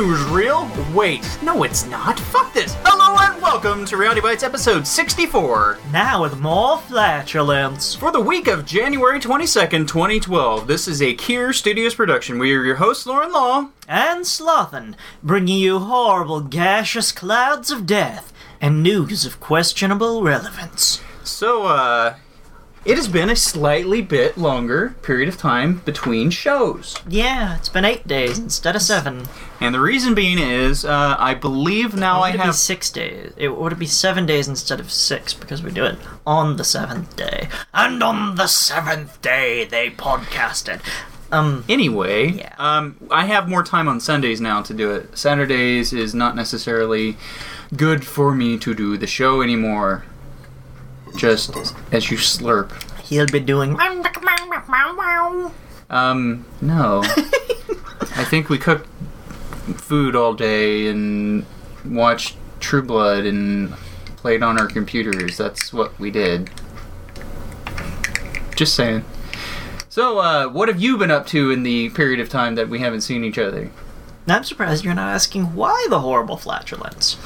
This is Wait, no, it's not. Fuck this. Hello and welcome to Reality Bytes episode 64 Now with more flatulence. for the week of January 22nd, 2012. This is a Kier Studios production. We are your hosts, Lore and Law. And Slothen, bringing you horrible gaseous clouds of death and news of questionable relevance. So, uh, it has been a slightly bit longer period of time between shows. Yeah, it's been eight days instead of seven. And the reason being is, uh, I believe now I Would it be have. six days? It would it be seven days instead of six because we do it on the seventh day. And on the seventh day, they podcasted. Um, Anyway, Yeah. um, I have more time on Sundays now to do it. Saturdays is not necessarily good for me to do the show anymore. Just as you slurp. he'll be doing. Um, no. I think we cooked food all day and watched True Blood and played on our computers. That's what we did. Just saying. So, uh, what have you been up to in the period of time that we haven't seen each other? I'm surprised you're not asking why the horrible flatulence.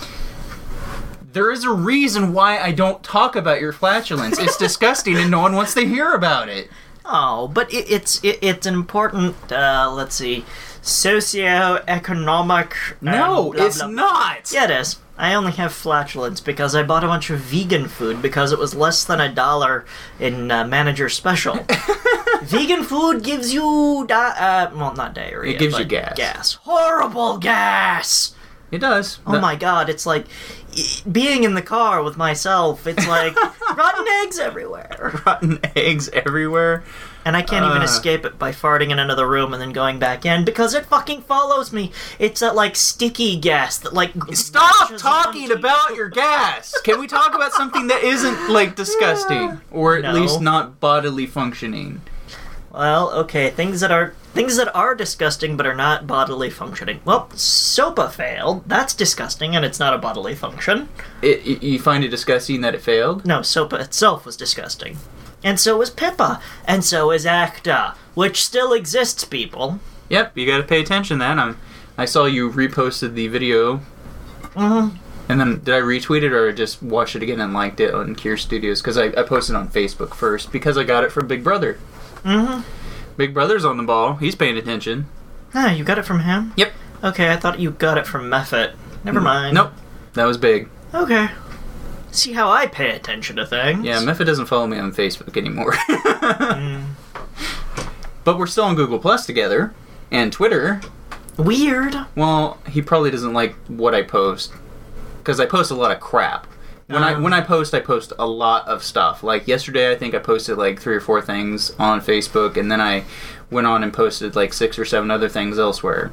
There is a reason why I don't talk about your flatulence. It's disgusting and no one wants to hear about it. Oh, but it, it's it, it's an important. Uh, let's see, socioeconomic. um, No, blah, it's blah. not. Yeah, it is. I only have flatulence because I bought a bunch of vegan food because it was less than a dollar in uh, manager special. vegan food gives you di- uh, well, not diarrhea. It gives you gas. Gas. Horrible gas. It does. Oh my god, it's like being in the car with myself. It's like rotten eggs everywhere. Rotten eggs everywhere. And I can't even Uh. escape it by farting in another room and then going back in because it fucking follows me. It's that like sticky gas that like Stop talking about you. your gas. Can we talk about something that isn't like disgusting or at No. least not bodily functioning? Well, okay, things that are things that are disgusting but are not bodily functioning. Well, SOPA failed. That's disgusting and it's not a bodily function. It- you find it disgusting that it failed? No, SOPA itself was disgusting. And so is PIPA. And so is ACTA, which still exists, people. Yep, you got to pay attention. Then I'm, I saw you reposted the video, Mm-hmm. and then did I retweet it or just watch it again and liked it on Kier Studios because I, I posted on Facebook first because I got it from Big Brother. Mm-hmm. Big Brother's on the ball. He's paying attention. Ah, you got it from him? Yep. Okay, I thought you got it from Mephit. Never mind. Nope. That was big. Okay. See how I pay attention to things. Yeah, Meffa doesn't follow me on Facebook anymore. But we're still on Google Plus together and Twitter. Weird. Well, he probably doesn't like what I post because I post a lot of crap. When I Um. when I post, I post a lot of stuff. Like yesterday, I think I posted like three or four things on Facebook, and then I went on and posted like six or seven other things elsewhere.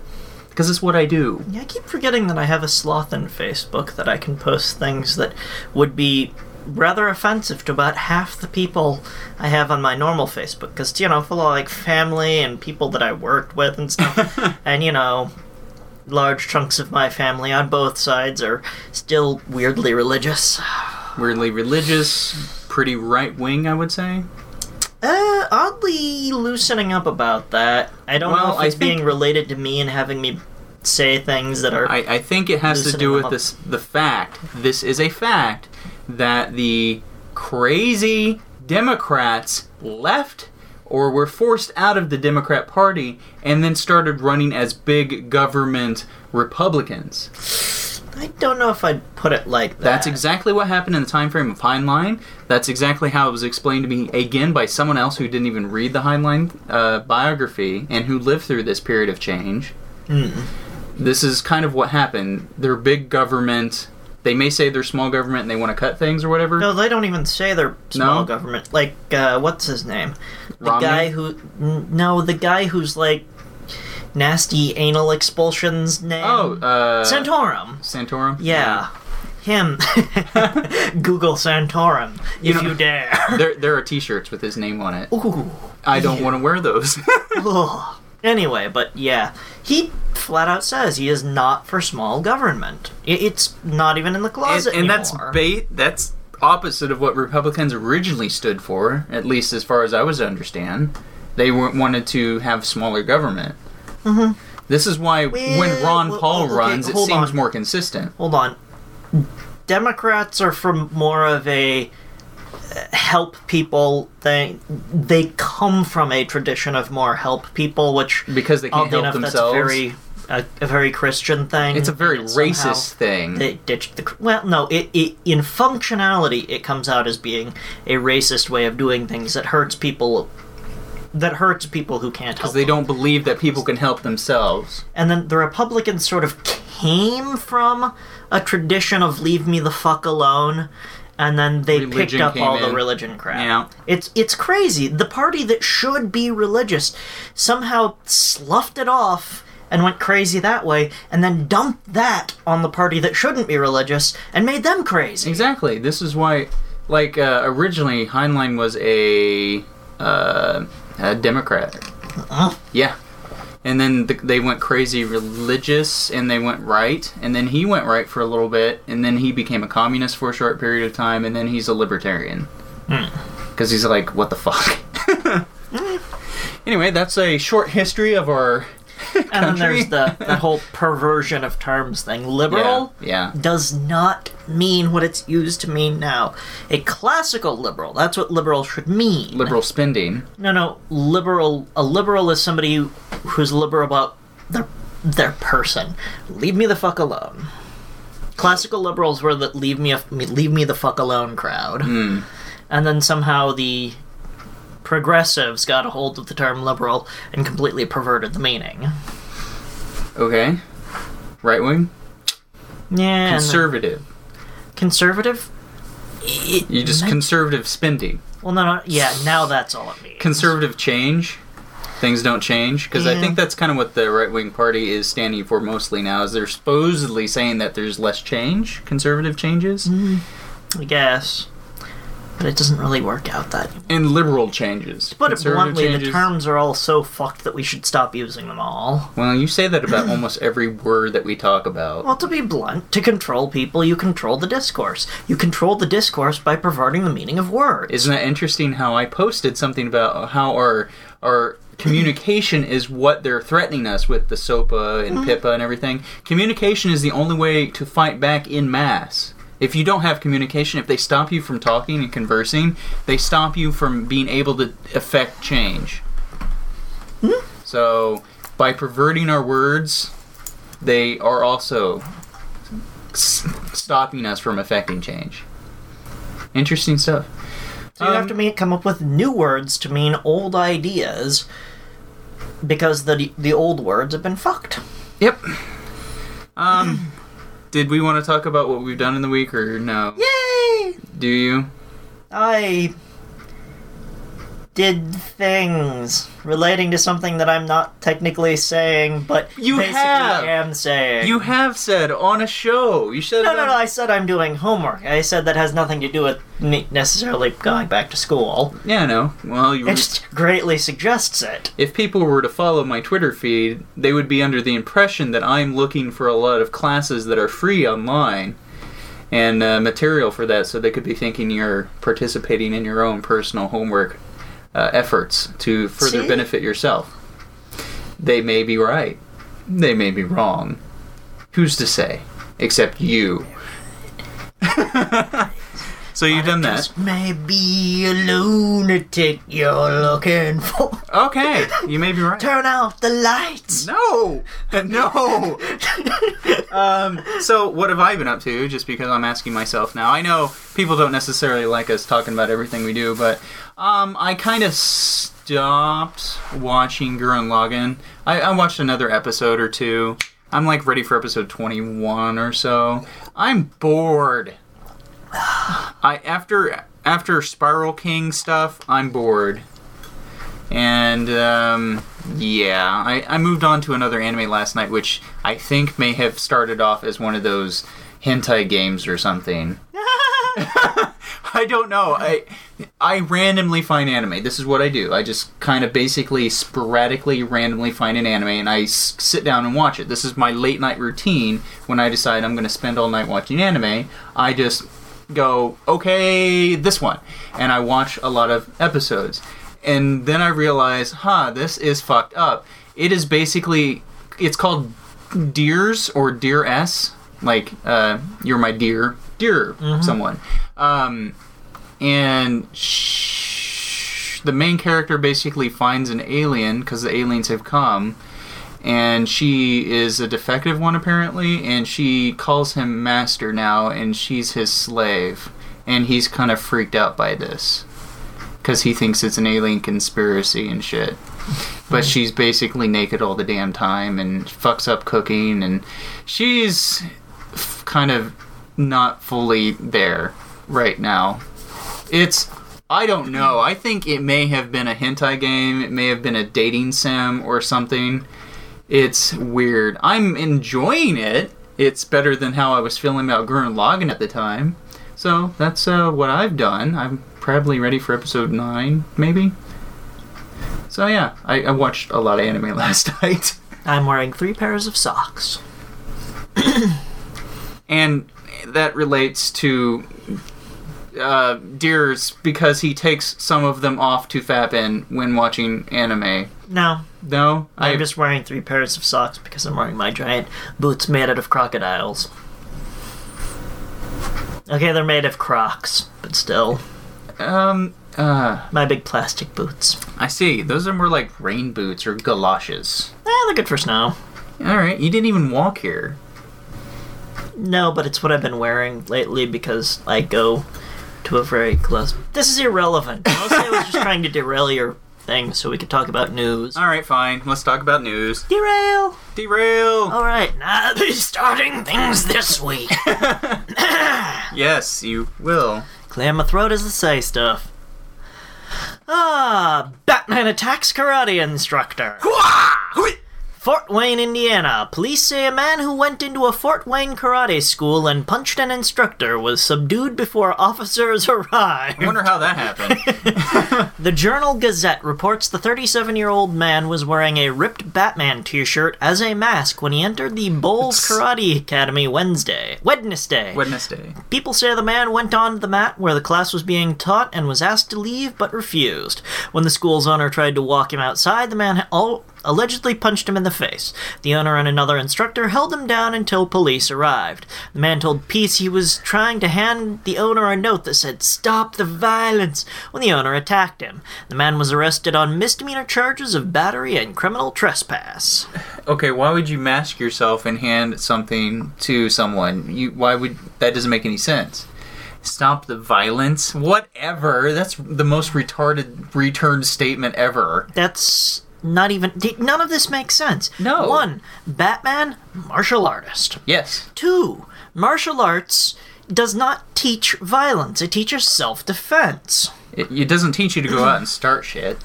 Because it's what I do. Yeah, I keep forgetting that I have a Slothen Facebook that I can post things that would be rather offensive to about half the people I have on my normal Facebook. Because, you know, full of like family and people that I worked with and stuff. and, you know, large chunks of my family on both sides are still weirdly religious. Weirdly religious, pretty right wing, I would say. Uh, oddly loosening up about that. I don't Well, know if it's think- being related to me and having me say things that are. I, I think it has to do with up. this the fact this is a fact that the crazy Democrats left or were forced out of the Democrat Party and then started running as big government Republicans. I don't know if I'd put it like that. That's exactly what happened in the time frame of Heinlein. That's exactly how it was explained to me again by someone else who didn't even read the Heinlein uh, biography and who lived through this period of change. Mm. This is kind of what happened. They're big government. They may say they're small government and they want to cut things or whatever. No, they don't even say they're small No? government. Like, uh, what's his name? The Romney? guy who. n- No, the guy who's like nasty anal expulsions name. Oh, uh, Santorum. Santorum. Yeah. Him. Google Santorum, You if know- you dare. There, there are T-shirts with his name on it. Ooh. I don't yeah. want to wear those. Anyway, but yeah, he flat out says he is not for small government. It's not even in the and, closet and that's bait. that's opposite of what Republicans originally stood for, at least as far as I was to understand. They wanted to have smaller government. Mhm. This is why when Ron well, Paul okay, runs, it seems on. more consistent. Hold on. Democrats are from more of a uh, help people thing. They come from a tradition of more help people, which Because they can't help enough, themselves. that's very a, a very Christian thing. It's a very racist thing. They ditched the well. No, it, it in functionality, it comes out as being a racist way of doing things that hurts people. That hurts people who can't help. Because they them. don't believe that people can help themselves. And then the Republicans sort of came from a tradition of leave me the fuck alone. And then they picked up all the religion crap. Yeah. It's it's crazy. The party that should be religious somehow sloughed it off and went crazy that way, and then dumped that on the party that shouldn't be religious and made them crazy. Exactly. This is why, like, uh, originally Heinlein was a, uh, a Democrat. Uh, Yeah. And then th- they went crazy religious and they went right. And then he went right for a little bit. And then he became a communist for a short period of time. And then he's a libertarian. Because he's like, what the fuck? anyway, that's a short history of our and then there's the that whole perversion of terms thing. Liberal Yeah. does not mean what it's used to mean now. A classical liberal, that's what liberal should mean. Liberal spending. No, no, liberal. A liberal is somebody who's liberal about their their person. Leave me the fuck alone. Classical liberals were the leave me a, leave me the fuck alone crowd, Hmm. and then somehow the progressives got a hold of the term liberal and completely perverted the meaning. Okay. Right wing. Yeah, Conservative. conservative. It You just conservative spending. well, no, no, yeah. Now that's all it means. Conservative change. Things don't change because I think that's kind of what the right wing party is standing for mostly now. Is they're supposedly saying that there's less change, conservative changes, mm-hmm. I guess, but it doesn't really work out that. and liberal changes. To put it bluntly, the terms are all so fucked that we should stop using them all. Well, you say that about almost every word that we talk about. Well, to be blunt, to control people, you control the discourse. You control the discourse by perverting the meaning of words. Isn't that interesting? How I posted something about how our our communication is what they're threatening us with the SOPA and mm-hmm. PIPA and everything. Communication is the only way to fight back in mass. If you don't have communication, if they stop you from talking and conversing, they stop you from being able to affect change. So, by perverting our words, they are also s- stopping us from affecting change. Interesting stuff. So you Um, have to make, come up with new words to mean old ideas because the the old words have been fucked. Yep. Um, did we want to talk about what we've done in the week or no? Yay! Do you? I did things relating to something that I'm not technically saying, but You basically have. am saying. You have said on a show. You said No, no, no. I said I'm doing homework. I said that has nothing to do with me necessarily going back to school. Yeah, no. Well, you. It just greatly suggests it. if people were to follow my Twitter feed, they would be under the impression that I'm looking for a lot of classes that are free online and uh, material for that, so they could be thinking you're participating in your own personal homework uh, efforts to further See? benefit yourself. They may be right. They may be wrong. Who's to say? Except you. so you've done that. Just maybe a lunatic you're looking for. Okay, you may be right. Turn off the lights. No, no. um, so what have I been up to? Just because I'm asking myself now. I know people don't necessarily like us talking about everything we do, but um, I kind of stopped watching Gurren Lagann. I, I watched another episode or two. I'm like ready for episode 21 or so. I'm bored. I after after Spiral King stuff, I'm bored. And um, yeah, I, I moved on to another anime last night, which I think may have started off as one of those hentai games or something. I don't know. I I randomly find anime. This is what I do. I just kind of basically sporadically randomly find an anime and I s- sit down and watch it. This is my late night routine when I decide I'm going to spend all night watching anime. I just go, "Okay, this one." And I watch a lot of episodes. And then I realize, "Huh, this is fucked up." It is basically it's called DearS or DearS, like uh, you're my dear, dear someone. Um, and sh- the main character basically finds an alien because the aliens have come, and she is a defective one apparently, and she calls him master now, and she's his slave, and he's kind of freaked out by this because he thinks it's an alien conspiracy and shit. But she's basically naked all the damn time and fucks up cooking, and she's kind of not fully there right now. It's I don't know. I think it may have been a hentai game. It may have been a dating sim or something. It's weird. I'm enjoying it. It's better than how I was feeling about Gurren Lagann at the time. So that's uh, what I've done. I'm probably ready for episode nine, maybe. So yeah, I, I watched a lot of anime last night, I'm wearing three pairs of socks. and that relates to uh, DearS because he takes some of them off to fap in when watching anime. No, No, I'm just wearing three pairs of socks because I'm wearing my giant boots made out of crocodiles. Okay, they're made of crocs, but still, um uh my big plastic boots. I see. Those are more like rain boots or galoshes. Eh, they're good for snow. All right, you didn't even walk here. No, but it's what I've been wearing lately because I go to a very close. This is irrelevant. Mostly I was just trying to derail your thing so we could talk about news. All right, fine. Let's talk about news. Derail! Derail. All right, now the starting things this week. Yes, you will. Clear my throat as I say stuff. Ah, Batman attacks karate instructor. Fort Wayne, Indiana. Police say a man who went into a Fort Wayne karate school and punched an instructor was subdued before officers arrived. I wonder how that happened. The Journal Gazette reports the 37 year old man was wearing a ripped Batman t shirt as a mask when he entered the Bowles Karate Academy Wednesday. Wednesday. Wednesday. People say the man went on to the mat where the class was being taught and was asked to leave but refused. When the school's owner tried to walk him outside, the man al- allegedly punched him in the face. The owner and another instructor held him down until police arrived. The man told Peace he was trying to hand the owner a note that said, Stop the violence, when the owner attacked him. The man was arrested on misdemeanor charges of battery and criminal trespass. Okay, why would you mask yourself and hand something to someone? You why would that doesn't make any sense. Stop the violence. Whatever. That's the most retarded return statement ever. That's not even. None of this makes sense. No. One, Batman, martial artist. Yes. Two, martial arts does not teach violence, it teaches self defense. It, it doesn't teach you to go out and start shit.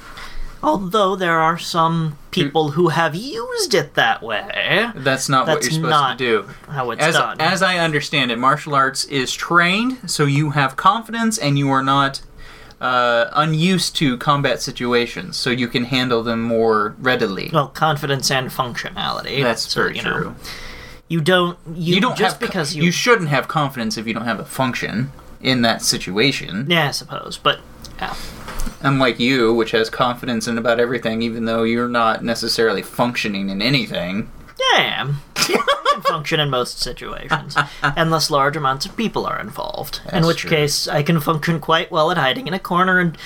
Although there are some mm. people who have used it that way. That's not what you're supposed not to do. how it's as, done. as I understand it, martial arts is trained so you have confidence and you are not uh, unused to combat situations, so you can handle them more readily. well, confidence and functionality. That's So, very you know, true. you don't. You, you don't just co- because you. you shouldn't have confidence if you don't have a function in that situation. yeah, I suppose, but yeah. Unlike you, which has confidence in about everything, even though you're not necessarily functioning in anything. Yeah, I am. I can function in most situations, unless large amounts of people are involved. in which true. case, I can function quite well at hiding in a corner and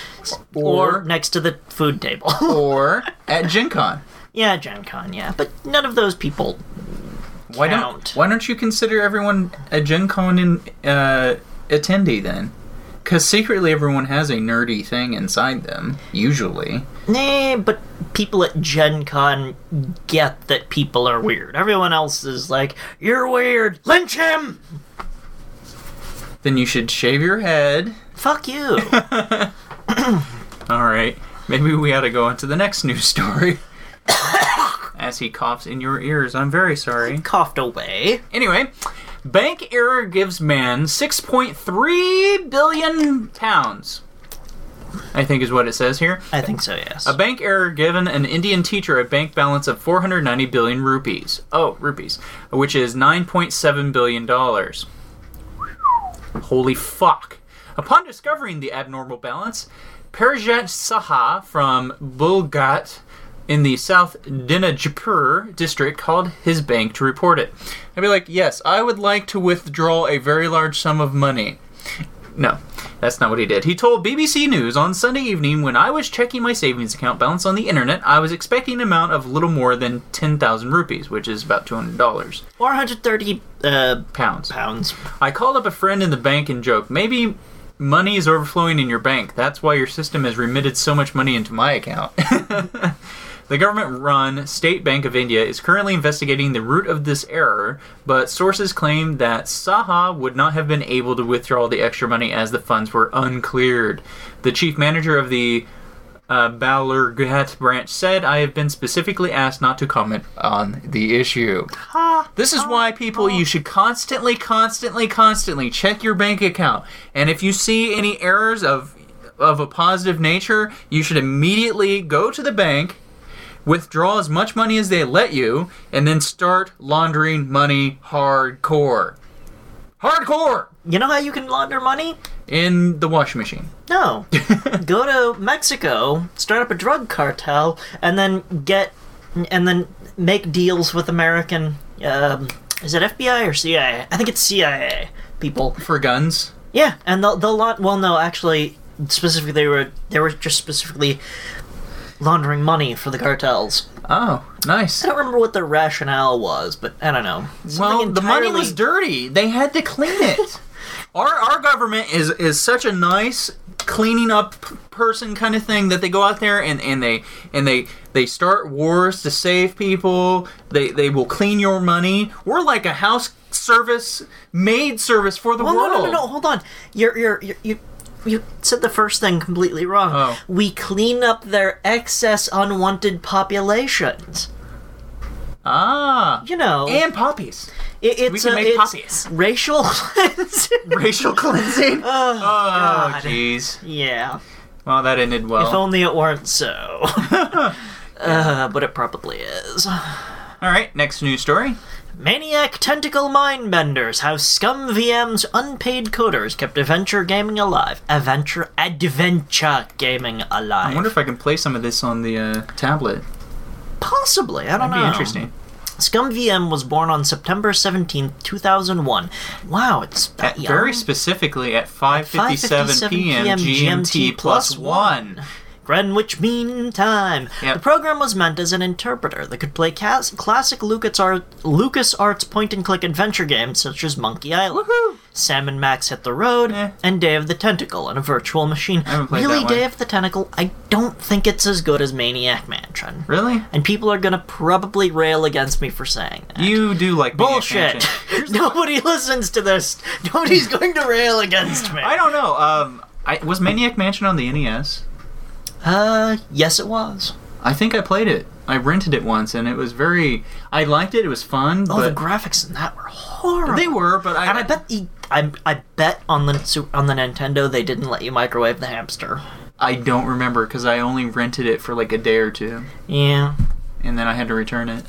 or, Or- next to the food table. Or at Gen Con. yeah, Gen Con, yeah, but none of those people. Why don't Why don't you consider everyone a Gen Con in, uh, attendee then? Because secretly everyone has a nerdy thing inside them, usually. Nah, but people at Gen Con get that people are weird. Everyone else is like, "You're weird, lynch him." Then you should shave your head. Fuck you. All right, maybe we ought to go on to the next news story. As he coughs in your ears, I'm very sorry. Coughed away. Anyway, bank error gives man 6.3 billion pounds. I think is what it says here. I think so. Yes. A bank error given an Indian teacher a bank balance of 490 billion rupees. Oh, rupees, which is 9.7 billion dollars. Holy fuck. Upon discovering the abnormal balance, Parajat Saha from Balurghat in the South Dinajpur district called his bank to report it. I'd be like, yes, I would like to withdraw a very large sum of money. No, that's not what he did. He told BBC News on Sunday evening when I was checking my savings account balance on the internet, I was expecting an amount of little more than 10,000 rupees, which is about $200. 430 uh, Pounds. pounds. I called up a friend in the bank and joked, maybe money is overflowing in your bank. That's why your system has remitted so much money into my account. the government run State Bank of India is currently investigating the root of this error, but sources claim that Saha would not have been able to withdraw the extra money as the funds were uncleared. The chief manager of the uh, Balurghat branch said, I have been specifically asked not to comment on the issue. This is why people you should constantly, constantly, constantly check your bank account. And if you see any errors of of a positive nature, you should immediately go to the bank, withdraw as much money as they let you, and then start laundering money hardcore. Hardcore You know how you can launder money? in the washing machine. No. Go to Mexico, start up a drug cartel, and then get and then make deals with American. Um, is it FBI or CIA? I think it's CIA people. For guns. Yeah, and they'll they'll lot. Well, no, actually, specifically they were they were just specifically laundering money for the cartels. Oh, nice. I don't remember what their rationale was, but I don't know. Well, Something the money was dirty. They had to clean it. our our government is is such a nice cleaning up p- person kind of thing that they go out there and, and they and they they start wars to save people. They they will clean your money. We're like a house service, maid service for the Well, no, world. no, no, no. Hold on. You're you're you're. you you said the first thing completely wrong. Oh. We clean up their excess unwanted populations. Ah, You know, and poppies. it, it's we can a- make it's poppies. racial cleansing. Racial cleansing. oh, Oh, jeez. Yeah. Well, that ended well. If only it weren't so. uh, but it probably is. All right, next news story. Maniac tentacle mindbenders how ScummVM's unpaid coders kept adventure gaming alive. Adventure adventure gaming alive. I wonder if I can play some of this on the uh, tablet. Possibly, I don't That'd be know. interesting. ScummVM was born on September 17th, 2001. Wow, it's that At, young. very specifically at 5:57 p.m. GMT plus one. Greenwich Mean Time. Yep. The program was meant as an interpreter that could play cas- classic LucasArts, LucasArts point-and-click adventure games such as Monkey Island, Woohoo! Sam and Max Hit the Road, Eh. and Day of the Tentacle on a virtual machine. really. Day of the Tentacle, I don't think it's as good as Maniac Mansion. Really? And people are gonna probably rail against me for saying that. You do like Maniac Bullshit! Nobody listens to this. Nobody's going to rail against me. I don't know. Um, I, was Maniac Mansion on the NES? Uh, yes, it was. I think I played it. I rented it once, and it was very. I liked it. It was fun, Oh, the graphics in that were horrible. they were. But I, and I bet the I, I bet on the on the Nintendo they didn't let you microwave the hamster. I don't remember because I only rented it for like a day or two, Yeah. and then I had to return it.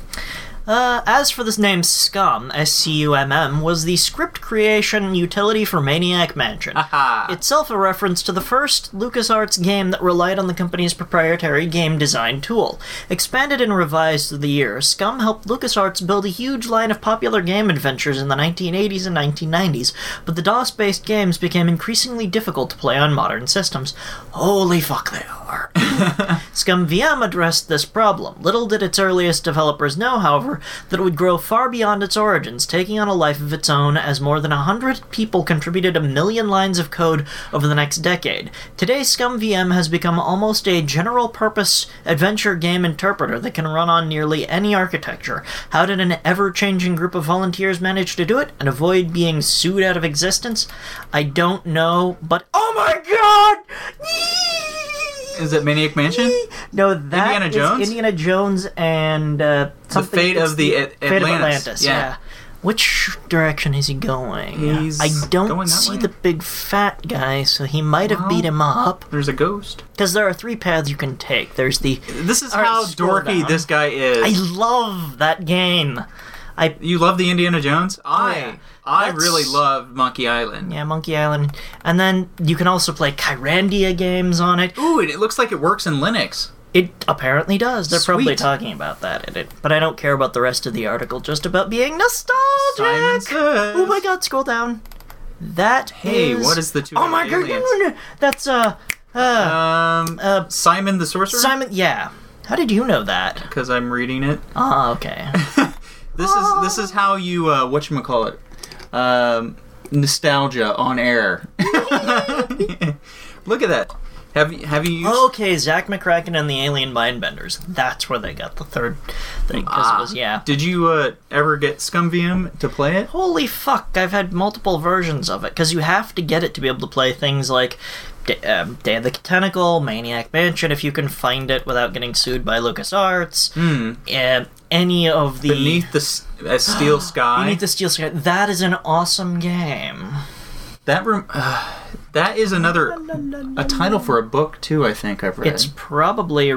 Uh, as for this name, SCUMM, S-C-U-M-M, was the script creation utility for Maniac Mansion. Aha! Itself a reference to the first LucasArts game that relied on the company's proprietary game design tool. Expanded and revised through the years, SCUMM helped LucasArts build a huge line of popular game adventures in the 1980s and 1990s, but the DOS-based games became increasingly difficult to play on modern systems. Holy fuck, they are. ScummVM addressed this problem. Little did its earliest developers know, however, that it would grow far beyond its origins, taking on a life of its own as more than a hundred people contributed a million lines of code over the next decade. Today, ScummVM has become almost a general purpose adventure game interpreter that can run on nearly any architecture. How did an ever changing group of volunteers manage to do it and avoid being sued out of existence? I don't know, but oh my god! Is it Maniac Mansion? No, that Indiana is Jones? Indiana Jones and uh, something. Fate it's of the At- Fate of Atlantis. Atlantis. Yeah. Yeah. Which direction is he going? He's I don't see way. the big fat guy, so he might have Well- beat him up. There's a ghost. Because there are three paths you can take. There's the. This is how dorky down. this guy is. I love that game. I You love the Indiana Jones? I Oh, yeah. I That's- really love Monkey Island. yeah, Monkey Island, and then you can also play Kyrandia games on it. Ooh, and it looks like it works in Linux. It apparently does. They're probably talking about that in it. But I don't care about the rest of the article, just about being nostalgic. Oh my god, scroll down. That Hey, is- what is the two Oh my god, aliens? no, no. That's uh uh Um, uh Simon the Sorcerer? Simon yeah. How did you know that? Because I'm reading it. Ah, okay. This is this is how you uh, what you call it, um, nostalgia on air. Look at that. Have you have you used? okay, Zak McKracken and the Alien Mindbenders. That's where they got the third thing. Ah. was yeah. Did you uh, ever get ScummVM to play it? Holy fuck! I've had multiple versions of it because you have to get it to be able to play things like D- um, Day of the Tentacle, Maniac Mansion, if you can find it without getting sued by LucasArts. Hmm. Uh, any of the Beneath the a steel sky. Beneath the Steel Sky. That is an awesome game. that rem- uh, that is another a title for a book too. I think I've read. It's probably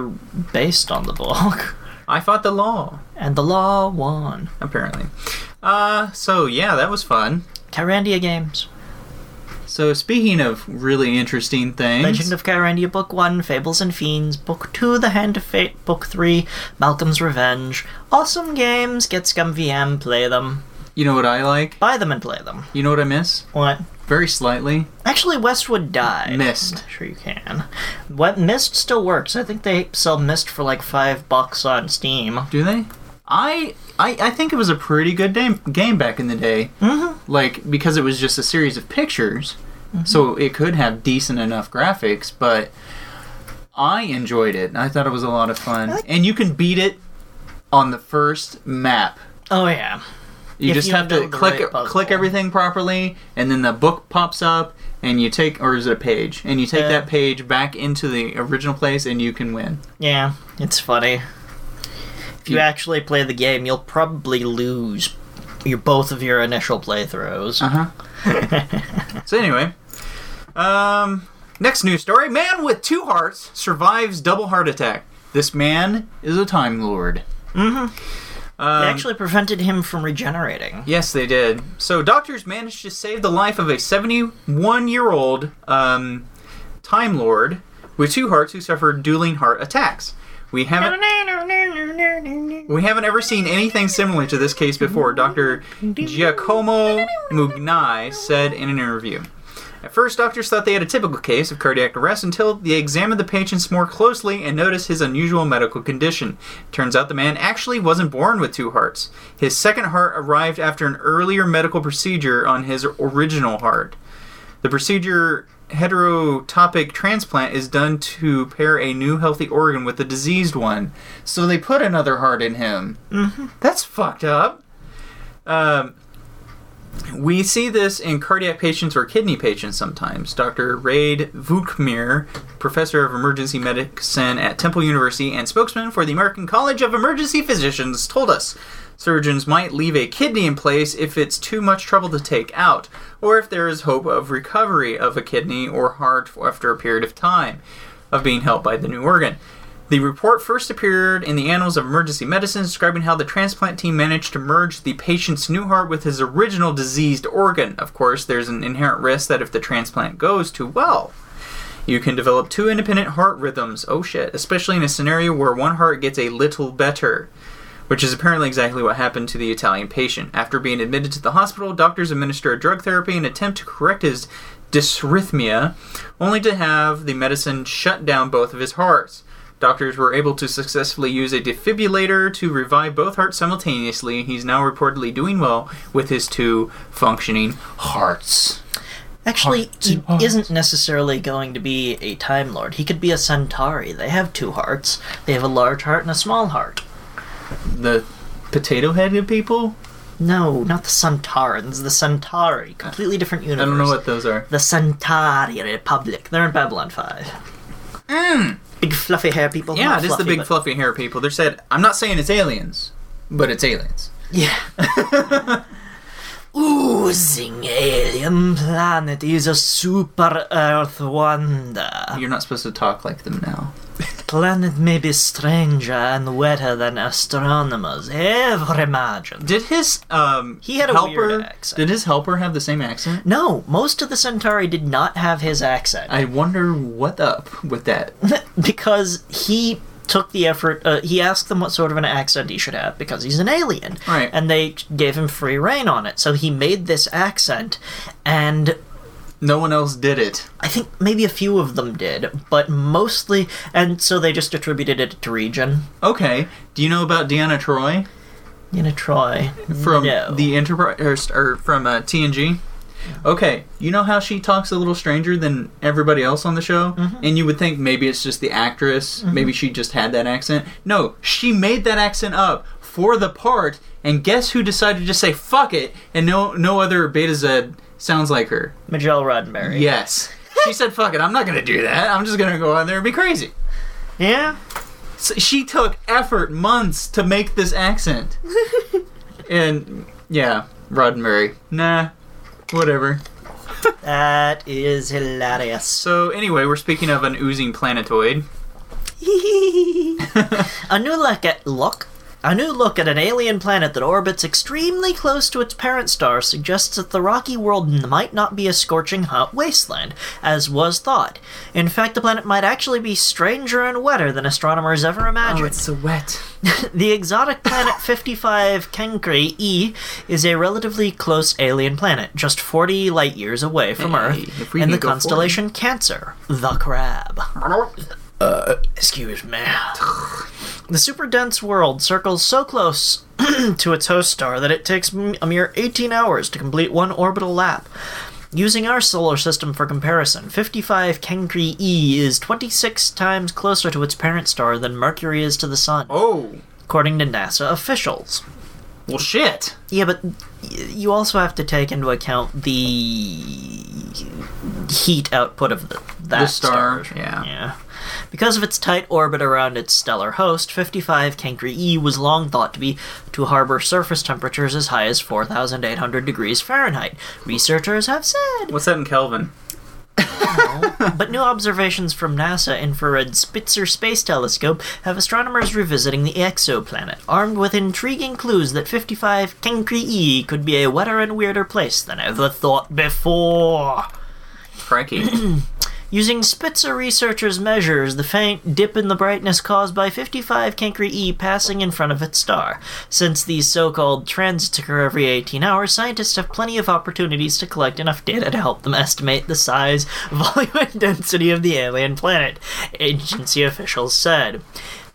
based on the book, I fought the law. and the law won. Apparently. Uh, so yeah, that was fun. Kyrandia Games. So speaking of really interesting things, Legend of Kyrandia Book 1, Fables and Fiends, Book 2, The Hand of Fate, Book 3, Malcolm's Revenge. Awesome games, get ScummVM, play them. you know what I like? Buy them and play them. You know what I miss? What? Very slightly. Actually, Westwood died. Myst. Sure you can. What Myst still works. I think they sell Myst for like five bucks on Steam. Do they? I I, I think it was a pretty good game, game back in the day. Mm-hmm. Like because it was just a series of pictures, so it could have decent enough graphics. But I enjoyed it. I thought it was a lot of fun, like- and you can beat it on the first map. Oh yeah. You If just you have to click right click everything properly, and then the book pops up, and you take or is it a page? And you take Yeah. that page back into the original place, and you can win. Yeah, it's funny. If you actually play the game, you'll probably lose your both of your initial playthroughs. Uh huh. so anyway, um, next news story: Man with two hearts survives double heart attack. This man is a time lord. Mm-hmm. Um, They actually prevented him from regenerating. Yes, they did. So doctors managed to save the life of a 71-year-old um, time lord with two hearts who suffered dueling heart attacks. We haven't we haven't ever seen anything similar to this case before, Dr. Giacomo Mugnai said in an interview. At first, doctors thought they had a typical case of cardiac arrest until they examined the patients more closely and noticed his unusual medical condition. Turns out the man actually wasn't born with two hearts. His second heart arrived after an earlier medical procedure on his original heart. The procedure heterotopic transplant is done to pair a new healthy organ with a diseased one. So they put another heart in him. Mm-hmm. That's fucked up. Um, we see this in cardiac patients or kidney patients sometimes. Dr. Rade Vukmir, professor of emergency medicine at Temple University and spokesman for the American College of Emergency Physicians, told us surgeons might leave a kidney in place if it's too much trouble to take out, or if there is hope of recovery of a kidney or heart after a period of time of being helped by the new organ. The report first appeared in the Annals of Emergency Medicine, describing how the transplant team managed to merge the patient's new heart with his original diseased organ. Of course, there's an inherent risk that if the transplant goes too well, you can develop two independent heart rhythms. Oh shit, especially in a scenario where one heart gets a little better. Which is apparently exactly what happened to the Italian patient. After being admitted to the hospital, doctors administer a drug therapy and attempt to correct his dysrhythmia, only to have the medicine shut down both of his hearts. Doctors were able to successfully use a defibrillator to revive both hearts simultaneously. And he's now reportedly doing well with his two functioning hearts. Actually, Heart he to heart. isn't necessarily going to be a Time Lord. He could be a Centauri. They have two hearts. They have a large heart and a small heart. The potato headed people? No, not the Centaurans. The Centauri. Completely different universe. I don't know what those are. The Centauri Republic. They're in Babylon 5. Mm. Big fluffy hair people. Yeah, Not it is the big but- fluffy hair people. They said, I'm not saying it's aliens, but it's aliens. Yeah. Oozing alien planet is a super Earth wonder. You're not supposed to talk like them now. Planet may be stranger and wetter than astronomers ever imagined. Did his um He had a helper weird accent. did his helper have the same accent? No, most of the Centauri did not have his accent I wonder what up with that. because he took the effort. Uh, he asked them what sort of an accent he should have because he's an alien, Right. And they gave him free reign on it. So he made this accent, and No one else did it. I think maybe a few of them did, but mostly, and so they just attributed it to region. Okay. Do you know about Deanna Troi know, Troi from no. the Enterprise or, or from uh, TNG? Okay, you know how she talks a little stranger than everybody else on the show, Mm-hmm. and you would think maybe it's just the actress, maybe she just had that accent. No, she made that accent up for the part, and guess who decided to just say "fuck it" and no no other Beta Z sounds like her. Majel Roddenberry. Yes, she said "fuck it." I'm not gonna do that. I'm just gonna go out there and be crazy. Yeah. So she took effort, months, to make this accent. and yeah, Roddenberry. Nah, whatever. That is hilarious. So anyway, we're speaking of an oozing planetoid. a new look at look. A new look at an alien planet that orbits extremely close to its parent star suggests that the rocky world might not be a scorching hot wasteland, as was thought. In fact, the planet might actually be stranger and wetter than astronomers ever imagined. Oh, it's so wet. The exotic planet 55 Cancri E is a relatively close alien planet, just 40 light years away from Hey, Earth, in the constellation Cancer, the Crab. Uh, excuse me. The super dense world circles so close to its host star that it takes a mere 18 hours to complete one orbital lap. Using our solar system for comparison, 55 Cancri E is 26 times closer to its parent star than Mercury is to the Sun Oh, according to NASA officials. well, shit. Yeah, but you also have to take into account the heat output of the, that The star, star. yeah. Yeah. Because of its tight orbit around its stellar host, 55 Cancri E was long thought to be to harbor surface temperatures as high as 4,800 degrees Fahrenheit. Researchers have said. What's that in Kelvin? but new observations from NASA infrared Spitzer Space Telescope have astronomers revisiting the exoplanet, armed with intriguing clues that 55 Cancri E could be a wetter and weirder place than ever thought before. Crikey. Using Spitzer researchers' measures, the faint dip in the brightness caused by 55 Cancri E passing in front of its star. Since these so-called transits occur every 18 hours, scientists have plenty of opportunities to collect enough data to help them estimate the size, volume, and density of the alien planet, agency officials said.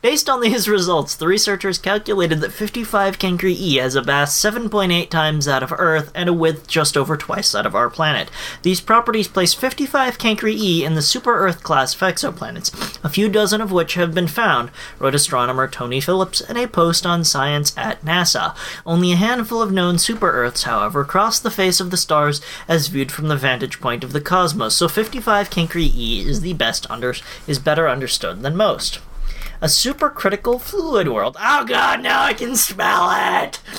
Based on these results, the researchers calculated that 55 Cancri E has a mass 7.8 times that of Earth and a width just over twice that of our planet. These properties place 55 Cancri E in the super Earth class of exoplanets, a few dozen of which have been found, wrote astronomer Tony Phillips in a post on Science at NASA. Only a handful of known super Earths, however, cross the face of the stars as viewed from the vantage point of the cosmos, so 55 Cancri E is the best under is better understood than most a supercritical fluid world. Oh god, now I can smell it!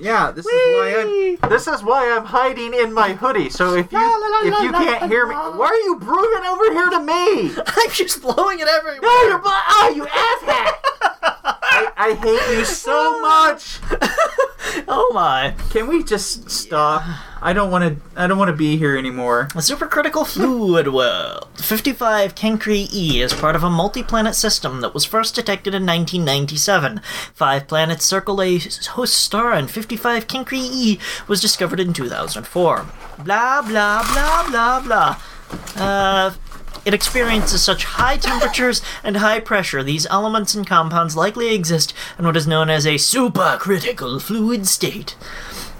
Yeah, this is why I'm. This is why I'm hiding in my hoodie. So if you La, la, la, if you can't hear me, why are you breathing over here to me? I'm just blowing it everywhere! No, you're bl- oh, you asshat! I, I hate you so much. oh my. Can we just stop? I don't want to. I don't want to be here anymore. A supercritical fluid world. 55 Cancri E is part of a multi-planet system that was first detected in 1997. Five planets circle a host star, and 55 Cancri E was discovered in 2004. Blah blah blah blah blah. Uh. It experiences such high temperatures and high pressure, these elements and compounds likely exist in what is known as a supercritical fluid state.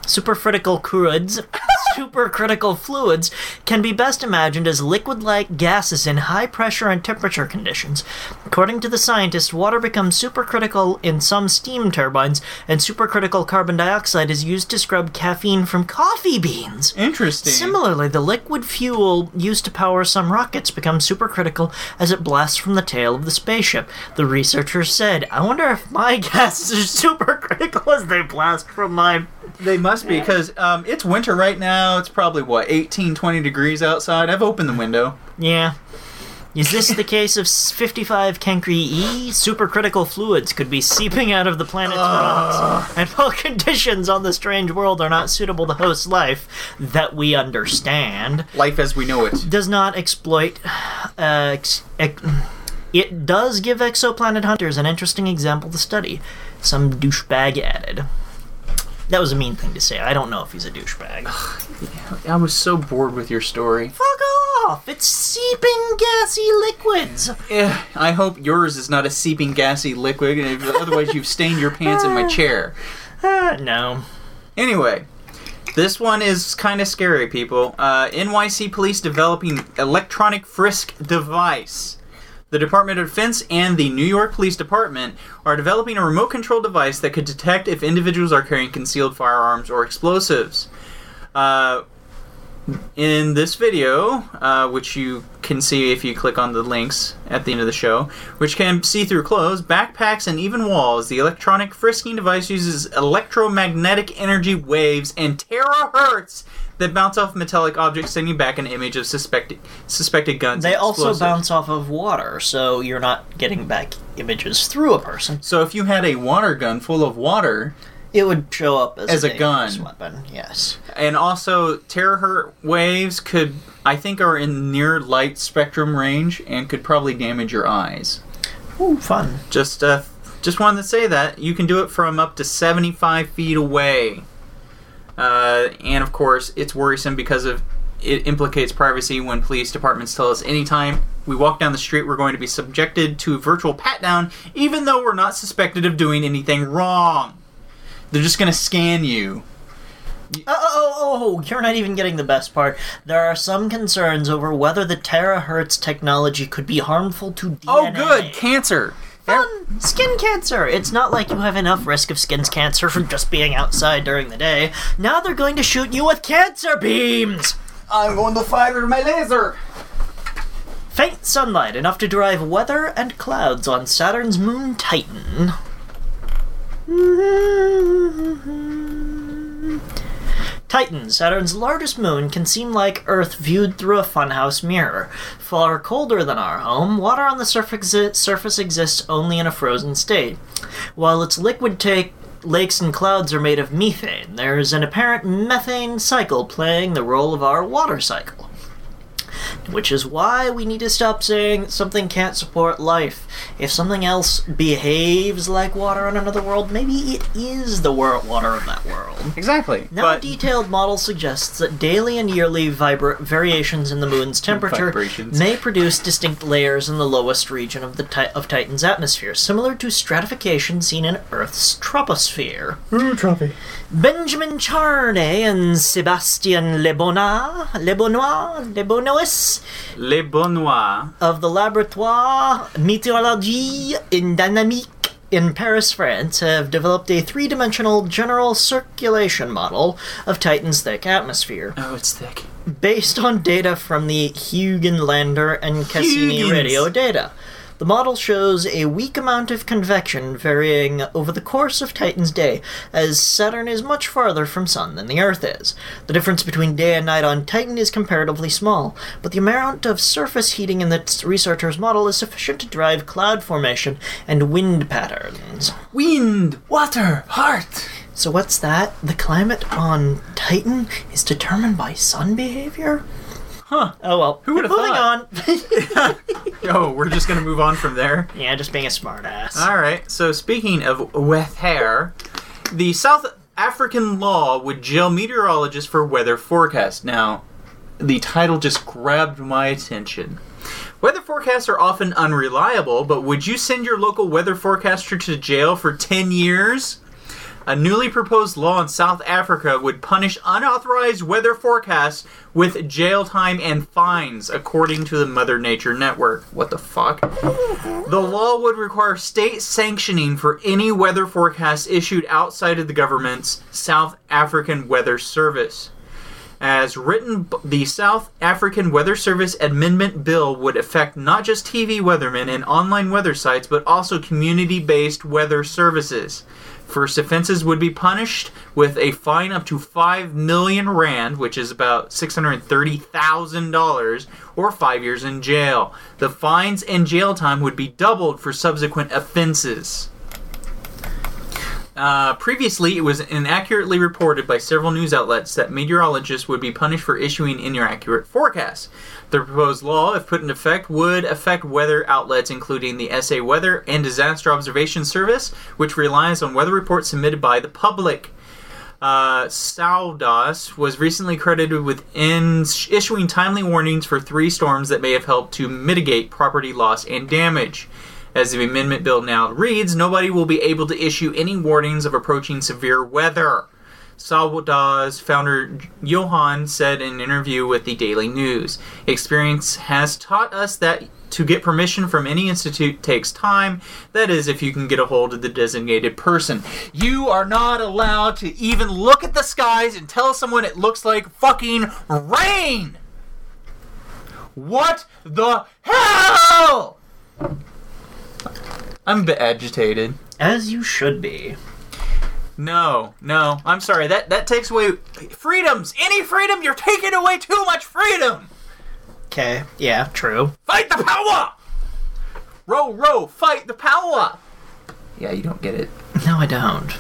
Supercritical fluids, supercritical fluids can be best imagined as liquid-like gases in high pressure and temperature conditions. According to the scientists, water becomes supercritical in some steam turbines, and supercritical carbon dioxide is used to scrub caffeine from coffee beans. Interesting. Similarly, the liquid fuel used to power some rockets becomes supercritical as it blasts from the tail of the spaceship. The researchers said, I wonder if my gases are supercritical as they blast from my. They must be because um, it's winter right now. It's probably what 18, 20 degrees outside. I've opened the window. Yeah. Is this the case of 55 Cancri E? Supercritical fluids could be seeping out of the planet's rocks, and while conditions on the strange world are not suitable to host life that we understand, Life as we know it. does not exploit uh, ex- ex- It does give exoplanet hunters an interesting example to study. Some douchebag added. That was a mean thing to say. I don't know if he's a douchebag. I was so bored with your story. Fuck off! It's seeping gassy liquids. Eh, I hope yours is not a seeping gassy liquid, and otherwise you've stained your pants in my chair. Uh, no. Anyway, this one is kind of scary, people. Uh, NYC police developing electronic frisk device. The Department of Defense and the New York Police Department are developing a remote control device that could detect if individuals are carrying concealed firearms or explosives. Uh, in this video, uh, which you can see if you click on the links at the end of the show, which can see through clothes, backpacks, and even walls, the electronic frisking device uses electromagnetic energy waves and terahertz that bounce off metallic objects, sending back an image of suspected suspected guns. They also bounce off of water, so you're not getting back images through a person. So if you had a water gun full of water, It would show up as, As a dangerous gun. weapon. Yes. and also terahertz waves could, I think, are in near light spectrum range and could probably damage your eyes. Ooh, fun. Just uh, just wanted to say that you can do it from up to 75 feet away. Uh, and of course, it's worrisome because of it implicates privacy when police departments tell us anytime we walk down the street we're going to be subjected to a virtual pat down, even though we're not suspected of doing anything wrong. They're just going to scan you. Oh, oh, oh, oh, you're not even getting the best part. There are some concerns over whether the terahertz technology could be harmful to DNA. Oh, good, cancer. Fun! Um, skin cancer! It's not like you have enough risk of skin cancer from just being outside during the day. Now they're going to shoot you with cancer beams! I'm going to fire my laser. Faint sunlight enough to drive weather and clouds on Saturn's moon Titan. Titan, Saturn's largest moon, can seem like Earth viewed through a funhouse mirror. Far colder than our home, water on the surface, exists only in a frozen state. While its liquid take lakes and clouds are made of methane, there is an apparent methane cycle playing the role of our water cycle. Which is why we need to stop saying something can't support life. If something else behaves like water on another world, maybe it is the wor- water of that world. Exactly. Now, but a detailed model suggests that daily and yearly vibra- variations in the moon's temperature may produce distinct layers in the lowest region of the ti- of Titan's atmosphere, similar to stratification seen in Earth's troposphere. Benjamin Charnay and Sebastien Lebonat, Lebonois, Lebonois Les Bonois. of the Laboratoire Météorologie et Dynamique in Paris, France, have developed a three dimensional general circulation model of Titan's thick atmosphere. Oh, it's thick. Based on data from the Huygens lander and Cassini Huygens. radio data. The model shows a weak amount of convection varying over the course of Titan's day, as Saturn is much farther from Sun than the Earth is. The difference between day and night on Titan is comparatively small, but the amount of surface heating in the researcher's model is sufficient to drive cloud formation and wind patterns. Wind, water, heart. So what's that? The climate on Titan is determined by sun behavior? Huh. Oh well. Who would've Moving thought? on. Oh, we're just gonna move on from there. yeah, just being a smartass. All right. So speaking of wet hair, the South African law would jail meteorologists for weather forecast. Now, the title just grabbed my attention. Weather forecasts are often unreliable, but would you send your local weather forecaster to jail for 10 years? A newly proposed law in South Africa would punish unauthorized weather forecasts with jail time and fines, according to the Mother Nature Network. What the fuck? The law would require state sanctioning for any weather forecast issued outside of the government's South African Weather Service. As written, the South African Weather Service Amendment Bill would affect not just TV weathermen and online weather sites, but also community based weather services. First offenses would be punished with a fine up to 5 million rand, which is about $630,000, or 5 years in jail. The fines and jail time would be doubled for subsequent offenses. Uh, previously, it was inaccurately reported by several news outlets that meteorologists would be punished for issuing inaccurate forecasts. The proposed law, if put into effect, would affect weather outlets including the SA Weather and Disaster Observation Service, which relies on weather reports submitted by the public. Uh, was recently credited with in- issuing timely warnings for three storms that may have helped to mitigate property loss and damage. As the amendment bill now reads, nobody will be able to issue any warnings of approaching severe weather. SAWDOS founder Johan said in an interview with the Daily News, "Experience has taught us that to get permission from any institute takes time. That is, if you can get a hold of the designated person. You are not allowed to even look at the skies and tell someone it looks like fucking rain. What the hell? I'm a bit agitated. As you should be. No, no, I'm sorry. That that takes away freedoms. Any freedom, you're taking away too much freedom. Okay, yeah, true. Fight the power! Row, row, fight the power! Yeah, you don't get it. No, I don't.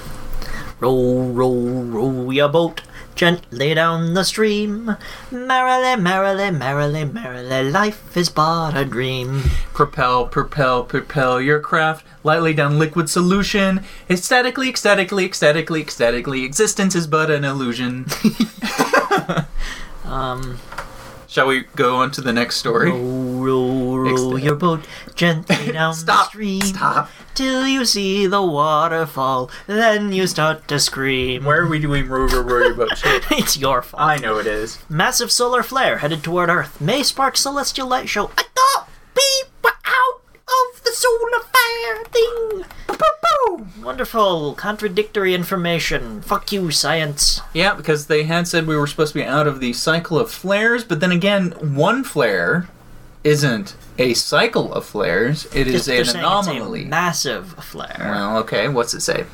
Row, row, row your boat gently down the stream. Merrily, merrily, merrily, merrily, life is but a dream. Propel, propel, propel your craft lightly down liquid solution. Ecstatically, ecstatically, ecstatically, ecstatically, existence is but an illusion. Um, Shall we go on to the next story? row, row, row your boat gently down the Stop, stream. stop. Till you see the waterfall, then you start to scream. Why are we doing row your boat shit? it's your fault. I know it is. Massive solar flare headed toward Earth may spark celestial light show. I thought we were out of the solar flare thing. Wonderful, contradictory information. Fuck you, science. Yeah, because they had said we were supposed to be out of the cycle of flares, but then again, one flare isn't a cycle of flares. It is an saying it's a anomaly. massive flare. well, okay, what's it say?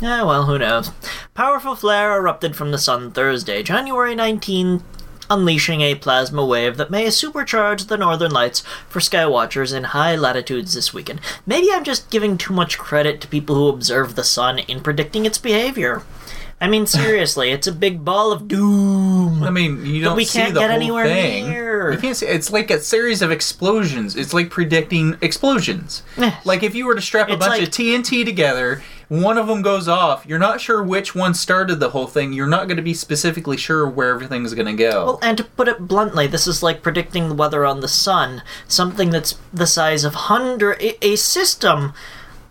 Yeah, well, who knows? Powerful flare erupted from the sun Thursday, January 19, unleashing a plasma wave that may supercharge the northern lights for skywatchers in high latitudes this weekend. Maybe I'm just giving too much credit to people who observe the sun in predicting its behavior. I mean, seriously, it's a big ball of doom. I mean, you don't we see can't the get whole anywhere thing. near. You can't see. It's like a series of explosions. It's like predicting explosions. Like if you were to strap a It's bunch like- of TNT together, one of them goes off. You're not sure which one started the whole thing. You're not going to be specifically sure where everything's going to go. Well, and to put it bluntly, this is like predicting the weather on the sun, something that's the size of hundred a, a system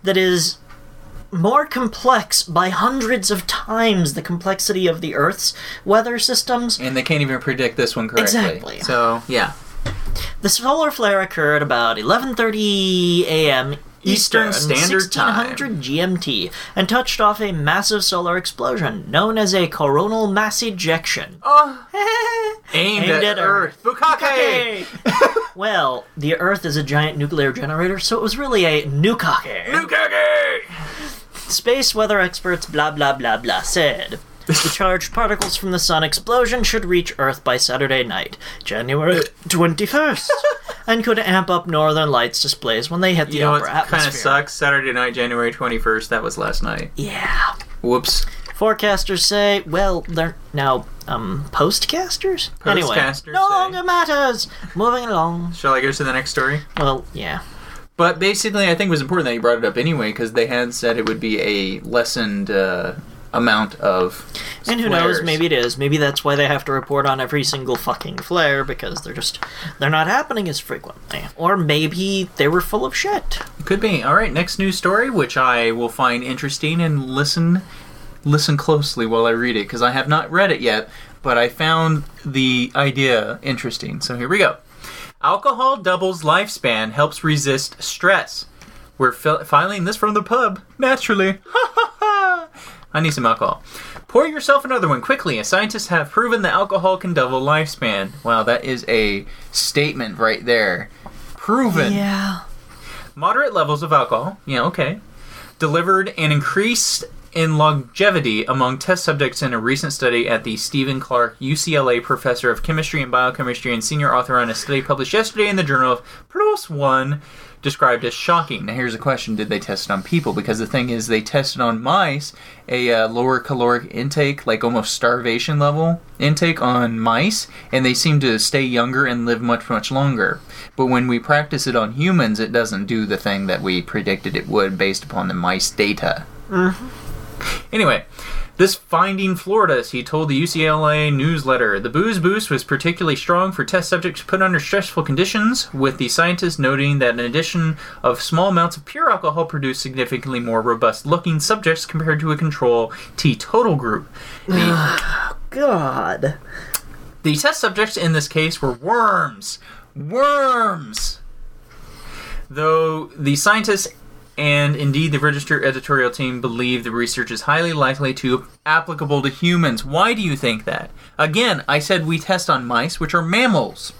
that is more complex by hundreds of times the complexity of the Earth's weather systems. and they can't even predict this one correctly. Exactly. So yeah, The solar flare occurred about 11:30 a.m. Eastern Eastern, Standard Time. 1600 GMT and touched off a massive solar explosion known as a coronal mass ejection. Oh. aimed, Aimed at, at Earth. Bukake. well, the Earth is a giant nuclear generator, so it was really a nukake. Bukake. Space weather experts blah blah blah blah said. The charged particles from the sun explosion should reach Earth by Saturday night, January 21st, and could amp up northern lights displays when they hit the You know upper kind of sucks? Saturday night, January 21st. That was last night. Yeah. Whoops. Forecasters say, well, they're now um postcasters. Postcasters. Anyway, no say. longer matters. Moving along. Shall I go to the next story? Well, yeah. But basically, I think it was important that you brought it up anyway because they had said it would be a lessened uh, amount of. And who knows? Maybe it is. Maybe that's why they have to report on every single fucking flare because they're just they're not happening as frequently. Or maybe they were full of shit. Could be. All right, next news story, which I will find interesting and listen listen closely while I read it because I have not read it yet, but I found the idea interesting. So here we go. Alcohol doubles lifespan, helps resist stress. We're fil- filing this from the pub, naturally. I need some alcohol. Pour yourself another one quickly. Scientists have proven that alcohol can double lifespan. Wow, that is a statement right there. Proven. Yeah. Moderate levels of alcohol, yeah, okay, delivered an increased in longevity among test subjects in a recent study at the Steven Clarke UCLA professor of chemistry and biochemistry and senior author on a study published yesterday in the journal of PLOS One, described as shocking. Now, here's a question Did they test it on people? Because the thing is, they tested on mice a uh, lower caloric intake, like almost starvation level intake on mice, and they seem to stay younger and live much, much longer. But when we practice it on humans, it doesn't do the thing that we predicted it would based upon the mice data. Anyway, this finding floored us, he told the UCLA newsletter. The booze boost was particularly strong for test subjects put under stressful conditions, with the scientists noting that an addition of small amounts of pure alcohol produced significantly more robust looking subjects compared to a control teetotal group. God. The test subjects in this case were worms. Worms! Though the scientists and indeed the Register editorial team believe the research is highly likely to applicable to humans. Why do you think that? Again, I said we test on mice, which are mammals.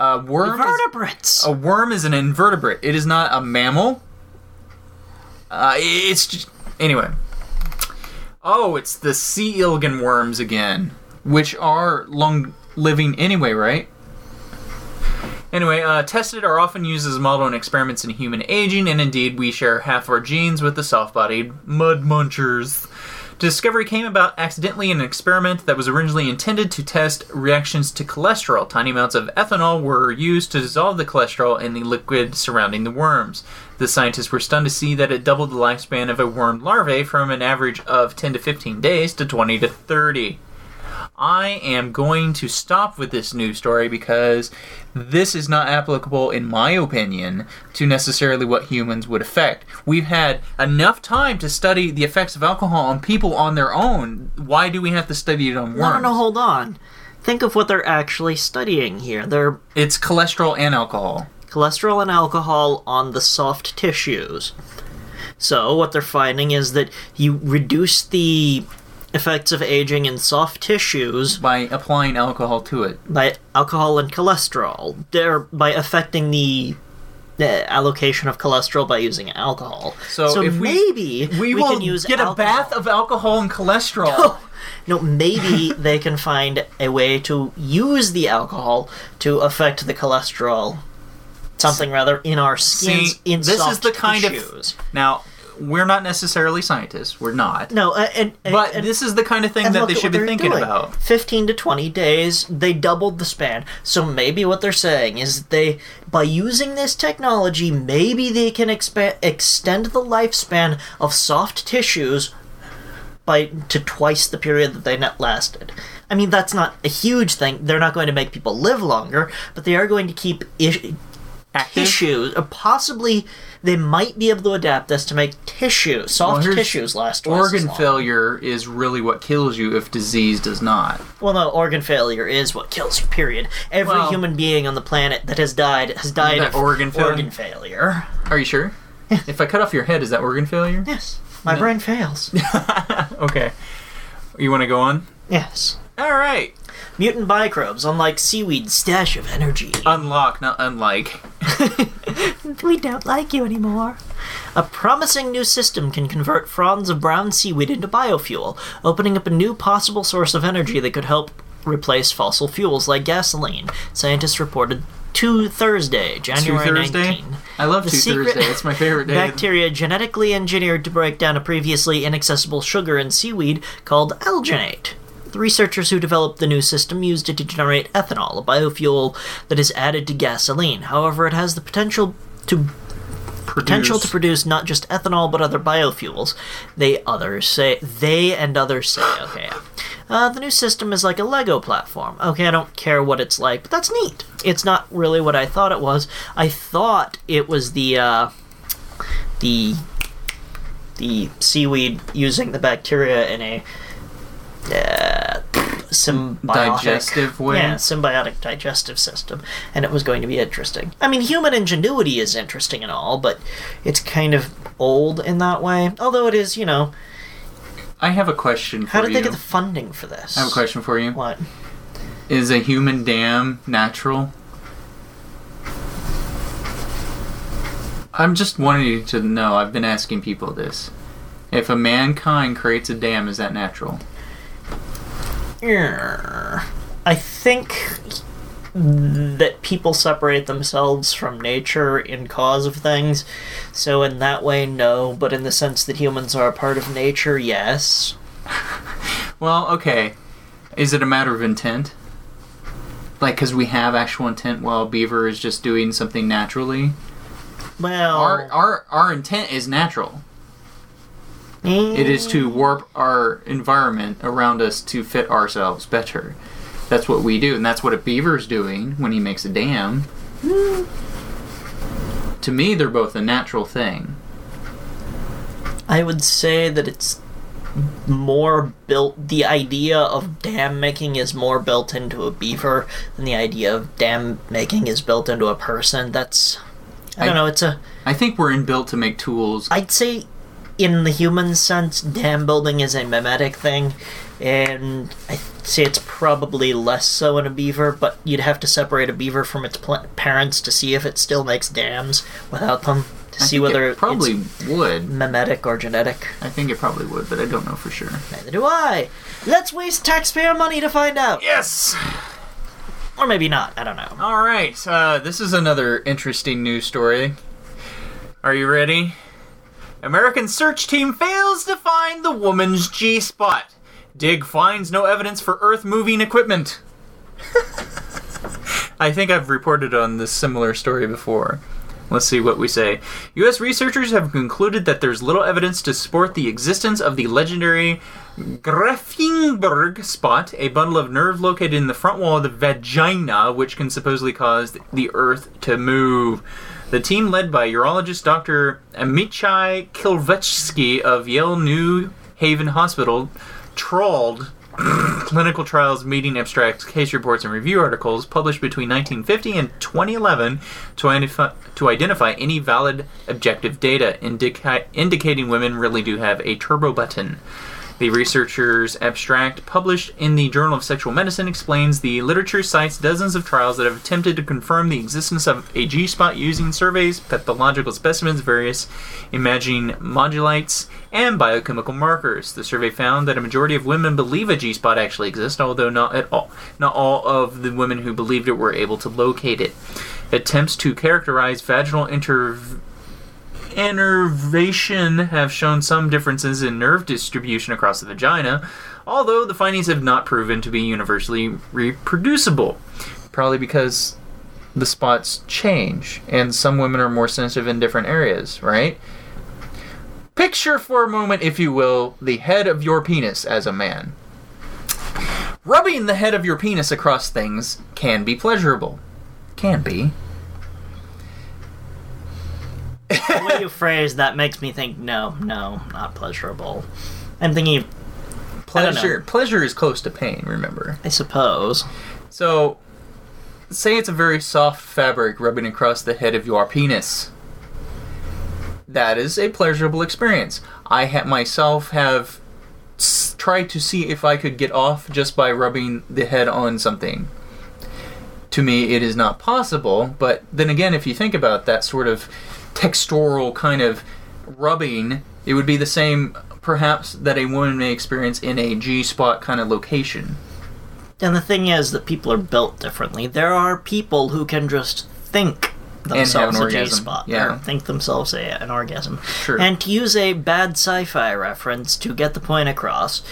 A worm is, Vertebrates. a worm is an invertebrate. It is not a mammal. Uh, it's just anyway. Oh, it's the C. elegans worms again, which are long living anyway, right? Anyway, uh, tested are often used as a model in experiments in human aging, and indeed, we share half our genes with the soft-bodied mud munchers. Discovery came about accidentally in an experiment that was originally intended to test reactions to cholesterol. Tiny amounts of ethanol were used to dissolve the cholesterol in the liquid surrounding the worms. The scientists were stunned to see that it doubled the lifespan of a worm larvae from an average of 10 to 15 days to 20 to 30. I am going to stop with this news story because this is not applicable, in my opinion, to necessarily what humans would affect. We've had enough time to study the effects of alcohol on people on their own. Why do we have to study it on worms? No, no, no, hold on. Think of what they're actually studying here. They're It's cholesterol and alcohol. cholesterol and alcohol on the soft tissues. So, what they're finding is that you reduce the effects of aging in soft tissues by applying alcohol to it. by alcohol and cholesterol. They're by affecting the uh, allocation of cholesterol by using alcohol. So if we- maybe We, will can use get a bath of alcohol and cholesterol. No, maybe they can find a way to use the alcohol to affect the cholesterol. Something rather in our skins. See, in this is the kind tissues. of now we're not necessarily scientists. We're not. no, uh, and, and But and, this is the kind of thing that they should be thinking doing. about. 15 to 20 days, they doubled the span. So maybe what they're saying is they, by using this technology, maybe they can expa- extend the lifespan of soft tissues by to twice the period that they net lasted. I mean, that's not a huge thing. They're not going to make people live longer, but they are going to keep Active? tissues. Or possibly, they might be able to adapt this to make tissue, soft here's- tissues last Organ long. failure is really what kills you if disease does not. Well, no, organ failure is what kills you. Period. Every Well- human being on the planet that has died has died of organ failure? organ failure. Are you sure? if I cut off your head, is that organ failure? Yes, my brain fails. okay. You want to go on? yes, All right. Mutant microbes, unlike seaweed's stash of energy. Unlock, not unlike. we don't like you anymore. A promising new system can convert fronds of brown seaweed into biofuel, opening up a new possible source of energy that could help replace fossil fuels like gasoline. Scientists reported to Thursday, January Two Thursday. 19. I love The Two secret- Thursday. It's my favorite day. Bacteria genetically engineered to break down a previously inaccessible sugar in seaweed called alginate. The researchers who developed the new system used it to generate ethanol, a biofuel that is added to gasoline. However, it has the potential to potential to produce not just ethanol but other biofuels. They others say they and others say. Okay. Uh, the new system is like a Lego platform. Okay, I don't care what it's like, but that's neat. It's not really what I thought it was. I thought it was the uh, the the seaweed using the bacteria in a uh, symbiotic Digestive way? Yeah, symbiotic digestive system, and it was going to be interesting. I mean, human ingenuity is interesting and all, but it's kind of old in that way. Although it is, you know, I have a question for how did you. they get the funding for this? I have a question for you. What? Is a human dam natural? I'm just wanting you to know. I've been asking people this. If a mankind creates a dam, is that natural? I think that people separate themselves from nature in cause of things. So in that way, no. But in the sense that humans are a part of nature, yes. Well, okay. Is it a matter of intent? Like, because we have actual intent while Beaver is just doing something naturally? Well, Our, our, our intent is natural. Mm, It is to warp our environment around us to fit ourselves better. That's what we do, and that's what a beaver's doing when he makes a dam. to me, they're both a natural thing. I would say that it's more built. The idea of dam making is more built into a beaver than the idea of dam making is built into a person. That's I don't I- know. It's a I think we're inbuilt to make tools. I'd say, in the human sense, dam building is a mimetic thing, and I'd say it's probably less so in a beaver. But you'd have to separate a beaver from its pl- parents to see if it still makes dams without them to I see whether it probably it's would. mimetic or genetic. I think it probably would, but I don't know for sure. Neither do I. Let's waste taxpayer money to find out, Yes. or maybe not. I don't know. All right. Uh, this is another interesting news story. Are you ready? American search team fails to find the woman's G spot. Dig finds no evidence for Earth moving equipment. I think I've reported on this similar story before. Let's see what we say. U.S. researchers have concluded that there's little evidence to support the existence of the legendary Gräfenberg spot, a bundle of nerve located in the front wall of the vagina, which can supposedly cause the Earth to move. The team, led by urologist Dr. Amichai Kilchevsky of Yale New Haven Hospital, trawled clinical trials meeting abstracts, case reports, and review articles published between 1950 and 2011 to identify, any valid objective data indica- indicating women really do have a turbo button. The researchers' abstract, published in the Journal of Sexual Medicine, explains the literature cites dozens of trials that have attempted to confirm the existence of a G spot using surveys, pathological specimens, various imaging modulates, and biochemical markers. The survey found that a majority of women believe a G spot actually exists, although not at all. Not all of the women who believed it were able to locate it. Attempts to characterize vaginal interv- innervation have shown some differences in nerve distribution across the vagina, although the findings have not proven to be universally reproducible. Probably because the spots change, and some women are more sensitive in different areas, right? Picture for a moment, if you will, the head of your penis as a man. Rubbing the head of your penis across things can be pleasurable. Can be. The way you phrase that makes me think no, no, not pleasurable. I'm thinking. Pleasure pleasure is close to pain, remember. I suppose. So say it's a very soft fabric rubbing across the head of your penis. That is a pleasurable experience. I ha- myself have s- tried to see if I could get off just by rubbing the head on something. To me, it is not possible, but then again, if you think about that sort of textural kind of rubbing, it would be the same, perhaps, that a woman may experience in a G spot kind of location. And the thing is that people are built differently. There are people who can just think themselves a G spot. yeah. or think themselves a, an orgasm. Sure. And to use a bad sci-fi reference to get the point across,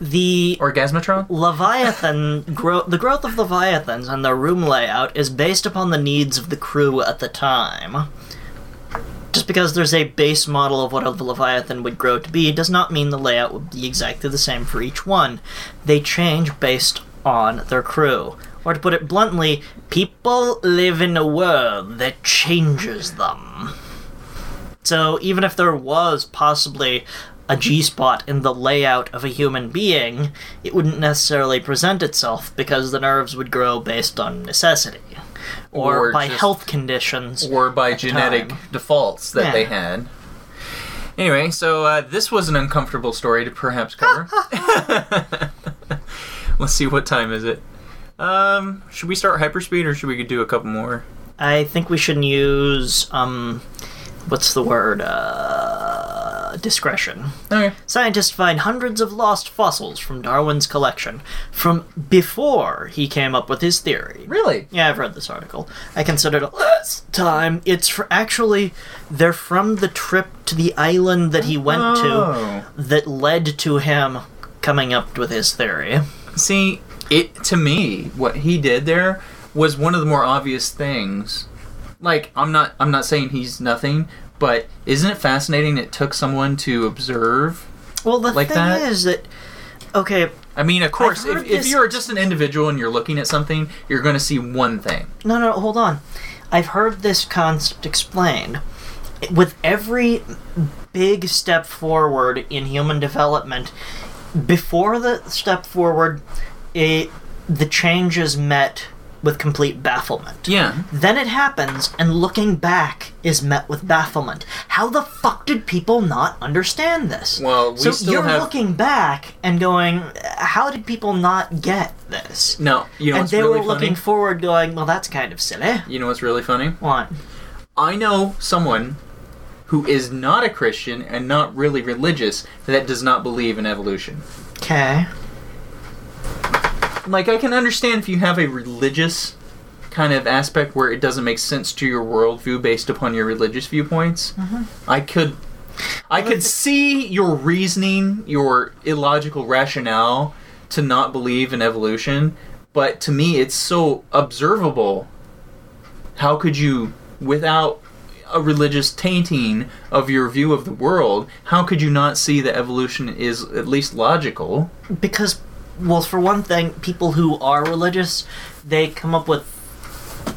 the Orgasmatron? Leviathan grow the growth of Leviathans and their room layout is based upon the needs of the crew at the time. Just because there's a base model of what a Leviathan would grow to be does not mean the layout would be exactly the same for each one. They change based on their crew. Or to put it bluntly, people live in a world that changes them. So even if there was possibly a G spot in the layout of a human being, it wouldn't necessarily present itself because the nerves would grow based on necessity. Or, Or by just- health conditions. or by genetic time. defaults that Yeah. they had. Anyway, so uh, this was an uncomfortable story to perhaps cover. Let's see, what time is it? Um, should we start hyperspeed or should we do a couple more? I think we should use um what's the word? Uh discretion. Okay. Scientists find hundreds of lost fossils from Darwin's collection from before he came up with his theory. Really? Yeah, I've read this article. I considered it last time. It's for actually they're from the trip to the island that he went Oh. to that led to him coming up with his theory. See, it to me, what he did there was one of the more obvious things. Like, I'm not, I'm not saying he's nothing, but isn't it fascinating? It took someone to observe. Well, the Like thing that? is that okay, I mean, of course, if, heard if you're just an individual and you're looking at something, you're going to see one thing. No, no, hold on. I've heard this concept explained. With every big step forward in human development, before the step forward, it, the change is met with complete bafflement. Yeah. Then it happens, and looking back is met with bafflement. How the fuck did people not understand this? Well, we so still you're have- looking back and going, how did people not get this? No, you know and they really were looking funny? forward, going, "Well, that's kind of silly." you know what's really funny? What? I know someone who is not a Christian and not really religious that does not believe in evolution. Okay. Like I can understand if you have a religious kind of aspect where it doesn't make sense to your worldview based upon your religious viewpoints. Mm-hmm. I could, I could see your reasoning, your illogical rationale to not believe in evolution, but to me, it's so observable. How could you, without a religious tainting of your view of the world, how could you not see that evolution is at least logical? Because, well, for one thing, people who are religious, they come up with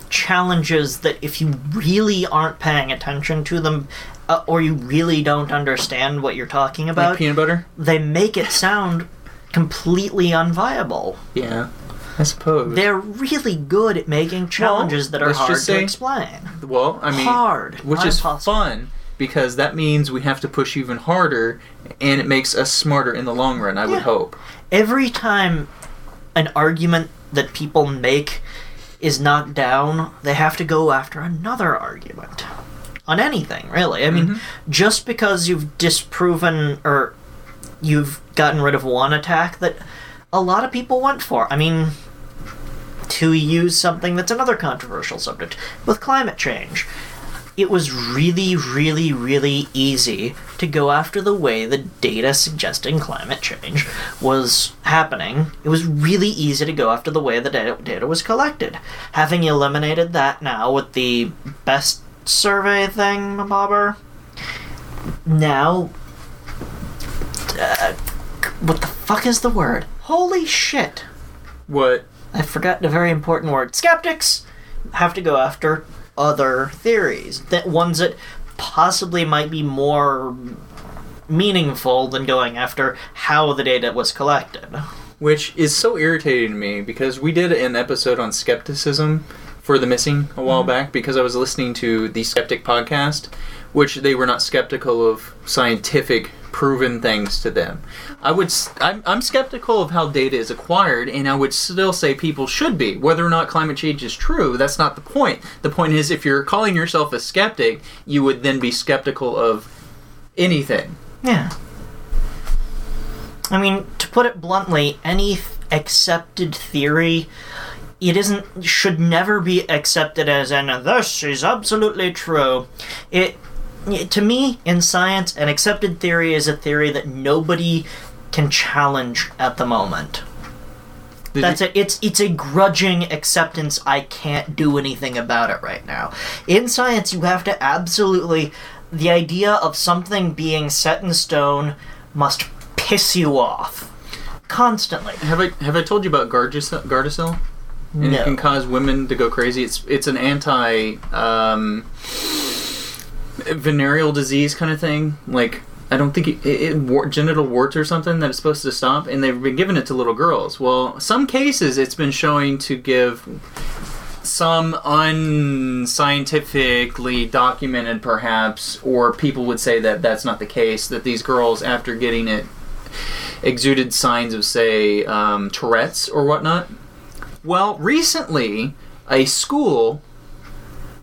challenges that if you really aren't paying attention to them, uh, or you really don't understand what you're talking Like about, peanut butter? they make it sound completely unviable. Yeah, I suppose. They're really good at making challenges that are hard just to explain. well, I mean, Hard, which is fun because that means we have to push even harder, and it makes us smarter in the long run. I would hope. Every time an argument that people make is knocked down, they have to go after another argument. On anything, really. I mean, mm-hmm. just because you've disproven or you've gotten rid of one attack that a lot of people went for. I mean, to use something that's another controversial subject with climate change. It was really, really, really easy to go after the way the data suggesting climate change was happening. It was really easy to go after the way the data, data was collected. Having eliminated that now with the best survey thing, bobber, now. Uh, what the fuck is the word? Holy shit! What? I forgot a very important word. Skeptics have to go after other theories, that ones that possibly might be more meaningful than going after how the data was collected. Which is so irritating to me because we did an episode on skepticism for the missing a while mm-hmm. back because I was listening to the Skeptic podcast, which they were not skeptical of scientific proven things to them. I would I'm, I'm skeptical of how data is acquired and I would still say people should be whether or not climate change is true that's not the point. The point is if you're calling yourself a skeptic, you would then be skeptical of anything. Yeah. I mean, to put it bluntly, any th- accepted theory it isn't should never be accepted as an this is absolutely true. It to me in science an accepted theory is a theory that nobody can challenge at the moment. Did That's it. It's it's a grudging acceptance. I can't do anything about it right now. In science, you have to absolutely. The idea of something being set in stone must piss you off constantly. Have I have I told you about Gardasil? Gardasil? And it can cause women to go crazy. It's it's an anti um, venereal disease kind of thing. Like I don't think it, it, it war, genital warts or something that it's supposed to stop, and they've been giving it to little girls. Well, some cases it's been showing to give some unscientifically documented, perhaps, or people would say that that's not the case. That these girls, after getting it, exuded signs of, say, um, Tourette's or whatnot. Well, recently, a school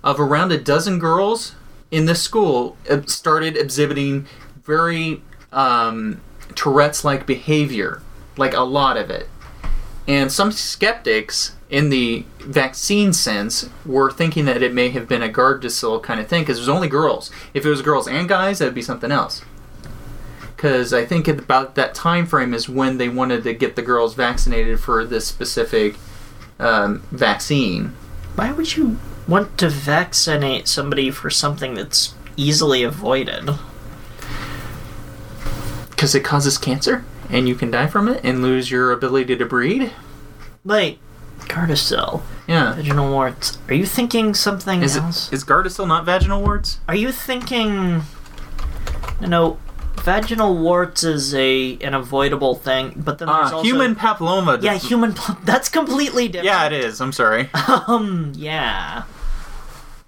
of around a dozen girls in this school started exhibiting very um, Tourette's-like behavior, like a lot of it. And some skeptics, in the vaccine sense, were thinking that it may have been a Gardasil kind of thing because it was only girls. If it was girls and guys, that'd be something else. Because I think about that time frame is when they wanted to get the girls vaccinated for this specific um, vaccine. Why would you want to vaccinate somebody for something that's easily avoided? Because it causes cancer, and you can die from it and lose your ability to breed. Like, Gardasil, Yeah. vaginal warts. Are you thinking something Is else? it is Gardasil not vaginal warts? Are you thinking? You know, vaginal warts is a an avoidable thing, but then there's Uh, also human papilloma. Yeah, human. That's completely different. Yeah, it is. I'm sorry. Um. Yeah.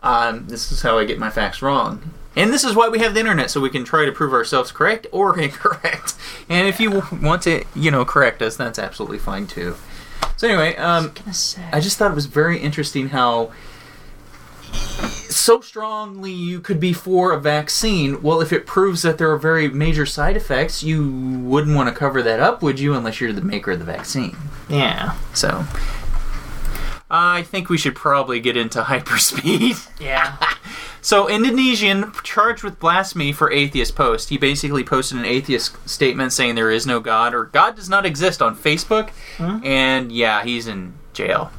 Um, this is how I get my facts wrong. And this is why we have the internet, so we can try to prove ourselves correct or incorrect. And if you want to, you know, correct us, that's absolutely fine too. So anyway, um, Gonna. I just thought it was very interesting how so strongly you could be for a vaccine. Well, if it proves that there are very major side effects, you wouldn't want to cover that up, would you? Unless you're the maker of the vaccine. yeah. So, I think we should probably get into hyperspeed. Yeah. So, Indonesian charged with blasphemy for atheist post. He basically posted an atheist statement saying there is no God or God does not exist on Facebook, hmm? and yeah, he's in jail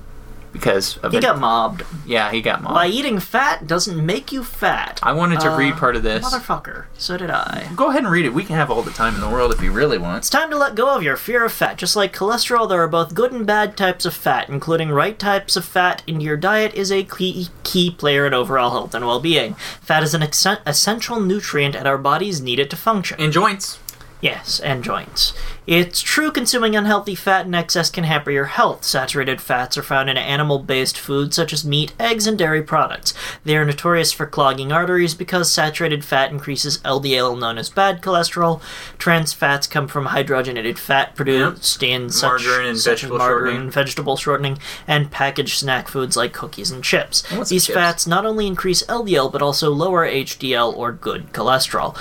because of He it. got mobbed. yeah, he got mobbed. Why eating fat doesn't make you fat. I wanted to Uh, read part of this. Motherfucker. So did I. Go ahead and read it. We can have all the time in the world if you really want. It's time to let go of your fear of fat. Just like cholesterol, there are both good and bad types of fat. Including right types of fat in your diet is a key, key player in overall health and well being. Fat is an ex- essential nutrient, and our bodies need it to function. And joints. Yes, and joints. It's true consuming unhealthy fat in excess can hamper your health. Saturated fats are found in animal based foods such as meat, eggs, and dairy products. They are notorious for clogging arteries because saturated fat increases LDL, known as bad cholesterol. Trans fats come from hydrogenated fat produced in such, Margarine and such as vegetable margarine, shortening. vegetable shortening, and packaged snack foods like cookies and chips. These chips. fats not only increase LDL but also lower HDL or good cholesterol.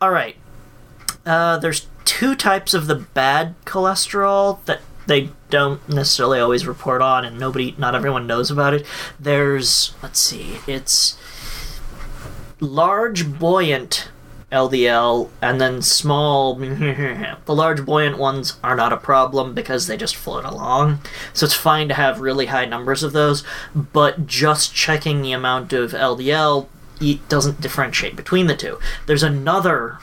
All right. Uh, there's two types of the bad cholesterol that they don't necessarily always report on, and nobody, not everyone knows about it. There's, let's see, it's large buoyant LDL and then small. the large buoyant ones are not a problem because they just float along. So it's fine to have really high numbers of those, but just checking the amount of LDL it doesn't differentiate between the two. There's another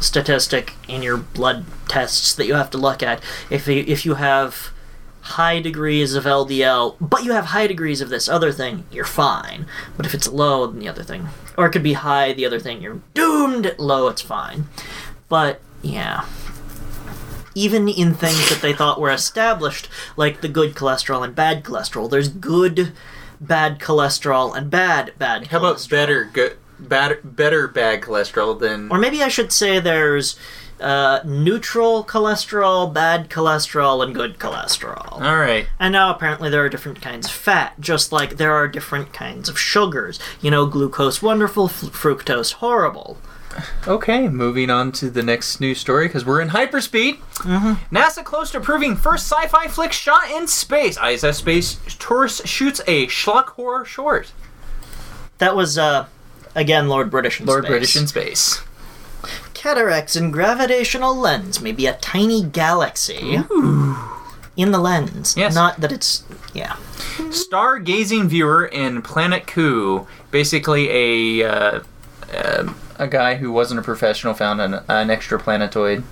statistic in your blood tests that you have to look at. If you, if you have high degrees of LDL, but you have high degrees of this other thing, you're fine. But if it's low, then the other thing, or it could be high, the other thing, you're doomed. Low, it's fine. But yeah. Even in things that they thought were established, like the good cholesterol and bad cholesterol, there's good bad cholesterol and bad bad How about better good bad better bad cholesterol than Or maybe I should say there's uh, neutral cholesterol, bad cholesterol, and good cholesterol. All right. And now apparently there are different kinds of fat, just like there are different kinds of sugars. You know, glucose wonderful, f- fructose horrible. Okay, moving on to the next news story because we're in hyperspeed. Mm-hmm. NASA close to proving first sci-fi flick shot in space. ISS Space Tourist shoots a schlock horror short. That was, uh, again, Lord British in Lord space. British in space. Cataracts in gravitational lens may be a tiny galaxy. In the lens. Yes. Not that it's. Yeah. Stargazing viewer in Planet Coup. Basically, a uh, uh, a guy who wasn't a professional found an, an extra planetoid.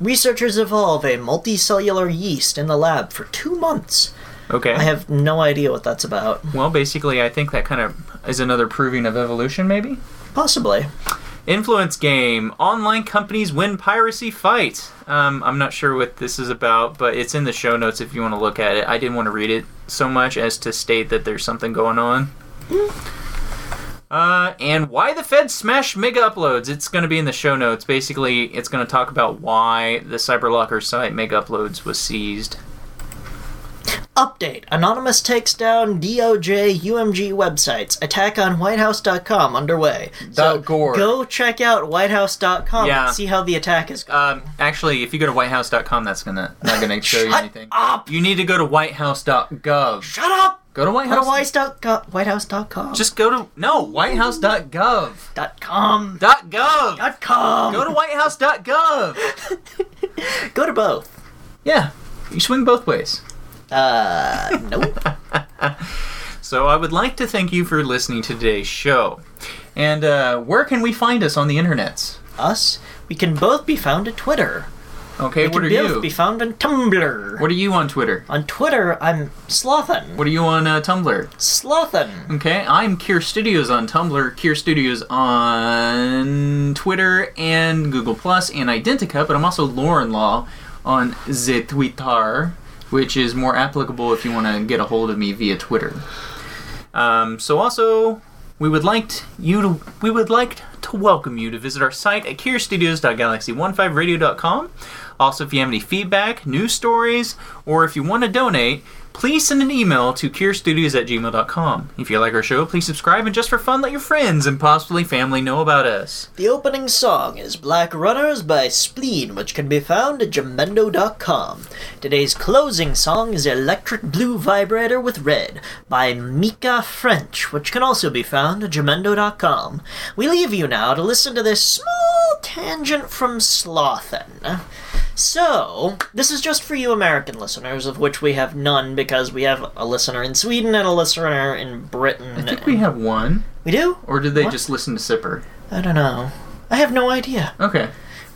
Researchers evolve a multicellular yeast in the lab for two months. Okay. I have no idea what that's about. well, basically, I think that kind of is another proving of evolution, maybe. Possibly. Influence game. Online companies win piracy fight. Um, I'm not sure what this is about, but it's in the show notes if you want to look at it. I didn't want to read it so much as to state that there's something going on. Uh, and why the Fed smashed mega uploads. It's going to be in the show notes. Basically, it's going to talk about why the CyberLocker site mega uploads was seized. Update Anonymous takes down DOJ UMG websites. Attack on WhiteHouse.com underway. So Gore. go check out WhiteHouse.com Yeah. and see how the attack is going. Um, actually, if you go to whitehouse.com, that's gonna not gonna show you Shut anything. up! You need to go to whitehouse.gov. Shut up! Go to Go to whitehouse. Whitehouse.com. Whitehouse.com. Just go to no whitehouse.gov. dot com. Dot gov. Dot com. Go to whitehouse.gov. Go to both. Yeah, you swing both ways. Uh, nope. So I would like to thank you for listening to today's show. And uh, where can we find us on the internets? Us, we can both be found at Twitter. Okay, We what can are both you? Can be found on Tumblr. What are you on Twitter? on Twitter, I'm Slothen. What are you on uh, Tumblr? Slothen. Okay, I'm Kier Studios on Tumblr, Kier Studios on Twitter and Google Plus and Identica, but I'm also Lore and Law on the Twitter, which is more applicable if you want to get a hold of me via Twitter. Um, so also, we would like t- you to we would like to welcome you to visit our site at kierstudios.galaxy15radio.com. Also, if you have any feedback, news stories, or if you want to donate, please send an email to kierstudios at gmail.com. If you like our show, please subscribe and just for fun, let your friends and possibly family know about us. The opening song is Black Runners by Spleen, which can be found at jamendo.com. Today's closing song is Electric Blue Vibrator with Red by Micka French, which can also be found at jamendo.com. We leave you now to listen to this small tangent from Slothen. So, this is just for you American listeners, of which we have none because we have a listener in Sweden and a listener in Britain. I think we have one, We do? or did they What? just listen to Sipper? I don't know. I have no idea. Okay.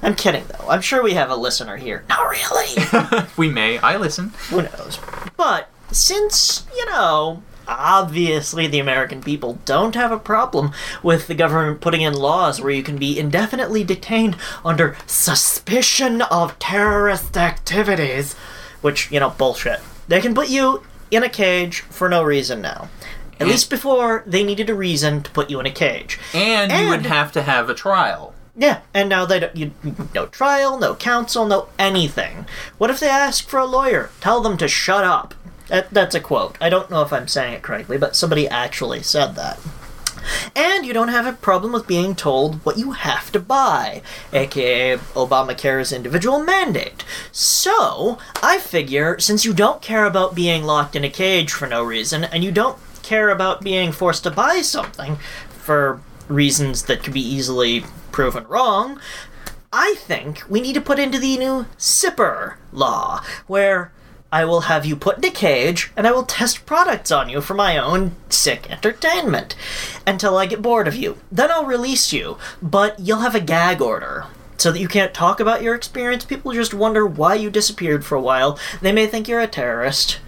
I'm kidding, though. I'm sure we have a listener here. Not really. we may. I listen. Who knows? But since, you know, obviously the American people don't have a problem with the government putting in laws where you can be indefinitely detained under suspicion of terrorist activities, which, you know, bullshit. They can put you in a cage for no reason now. At And- least before, they needed a reason to put you in a cage. And, you would And- have to have a trial. Yeah, and now they don't. You, no trial, no counsel, no anything. What if they ask for a lawyer? Tell them to shut up. That, that's a quote. I don't know if I'm saying it correctly, but somebody actually said that. And you don't have a problem with being told what you have to buy, aka Obamacare's individual mandate. So, I figure since you don't care about being locked in a cage for no reason, and you don't care about being forced to buy something for reasons that could be easily proven wrong, I think we need to put into the new SIPPER law, where I will have you put in a cage and I will test products on you for my own sick entertainment until I get bored of you. Then I'll release you, but you'll have a gag order. So that you can't talk about your experience, people just wonder why you disappeared for a while. They may think you're a terrorist.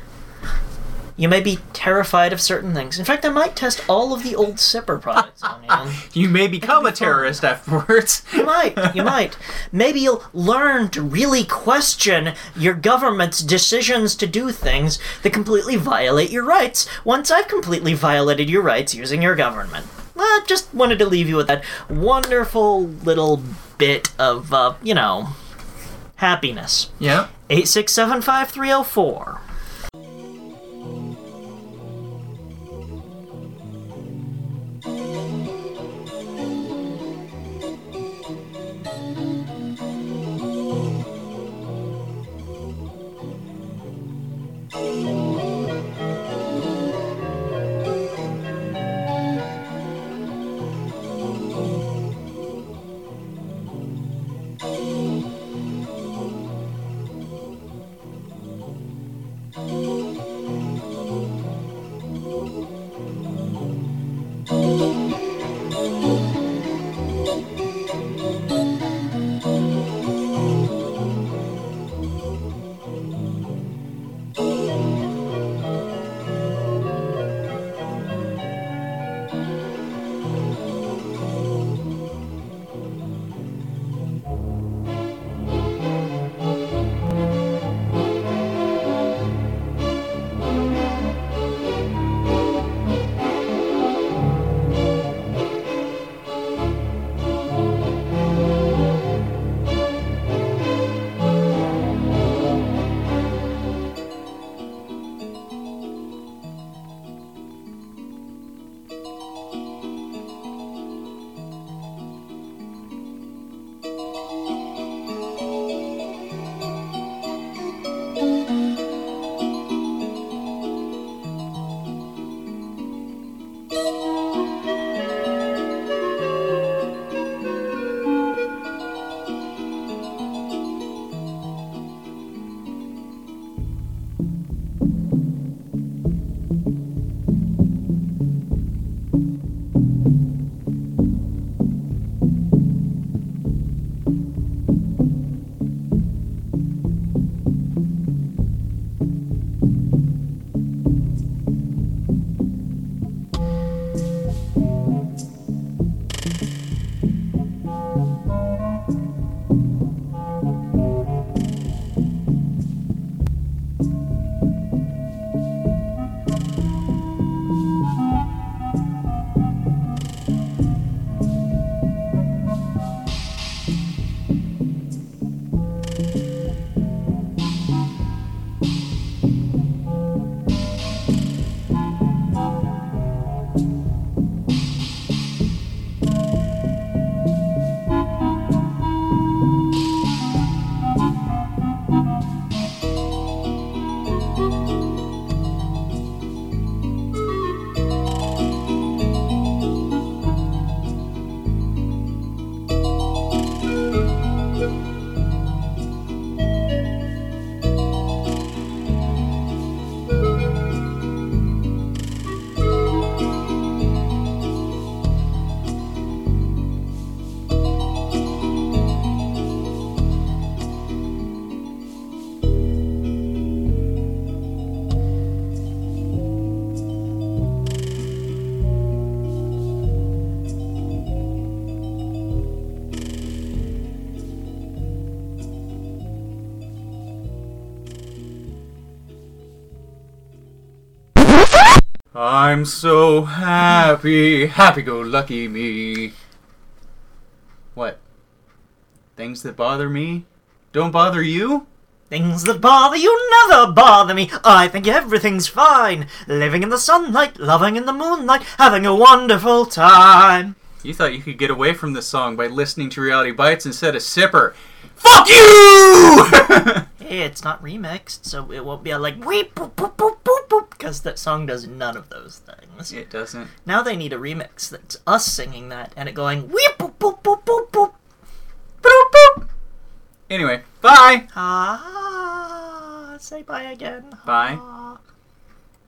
You may be terrified of certain things. In fact, I might test all of the old Sipper products on you. You may become be a fun. terrorist afterwards. You might. You might. Maybe you'll learn to really question your government's decisions to do things that completely violate your rights once I've completely violated your rights using your government. Well, just wanted to leave you with that wonderful little bit of, uh, you know, happiness. yeah. 8675304. I'm so happy, happy go lucky me. What? Things that bother me don't bother you? Things that bother you never bother me. I think everything's fine. Living in the sunlight, loving in the moonlight, having a wonderful time. You thought you could get away from this song by listening to Reality Bytes instead of Sipper. Fuck you! Hey, it's not remixed, so it won't be a like weep boop boop boop boop boop because that song does none of those things. it doesn't. Now they need a remix that's us singing that and it going weep boop boop boop boop boop. Boop, boop. Anyway, bye. Ah, say bye again. Bye. Ah.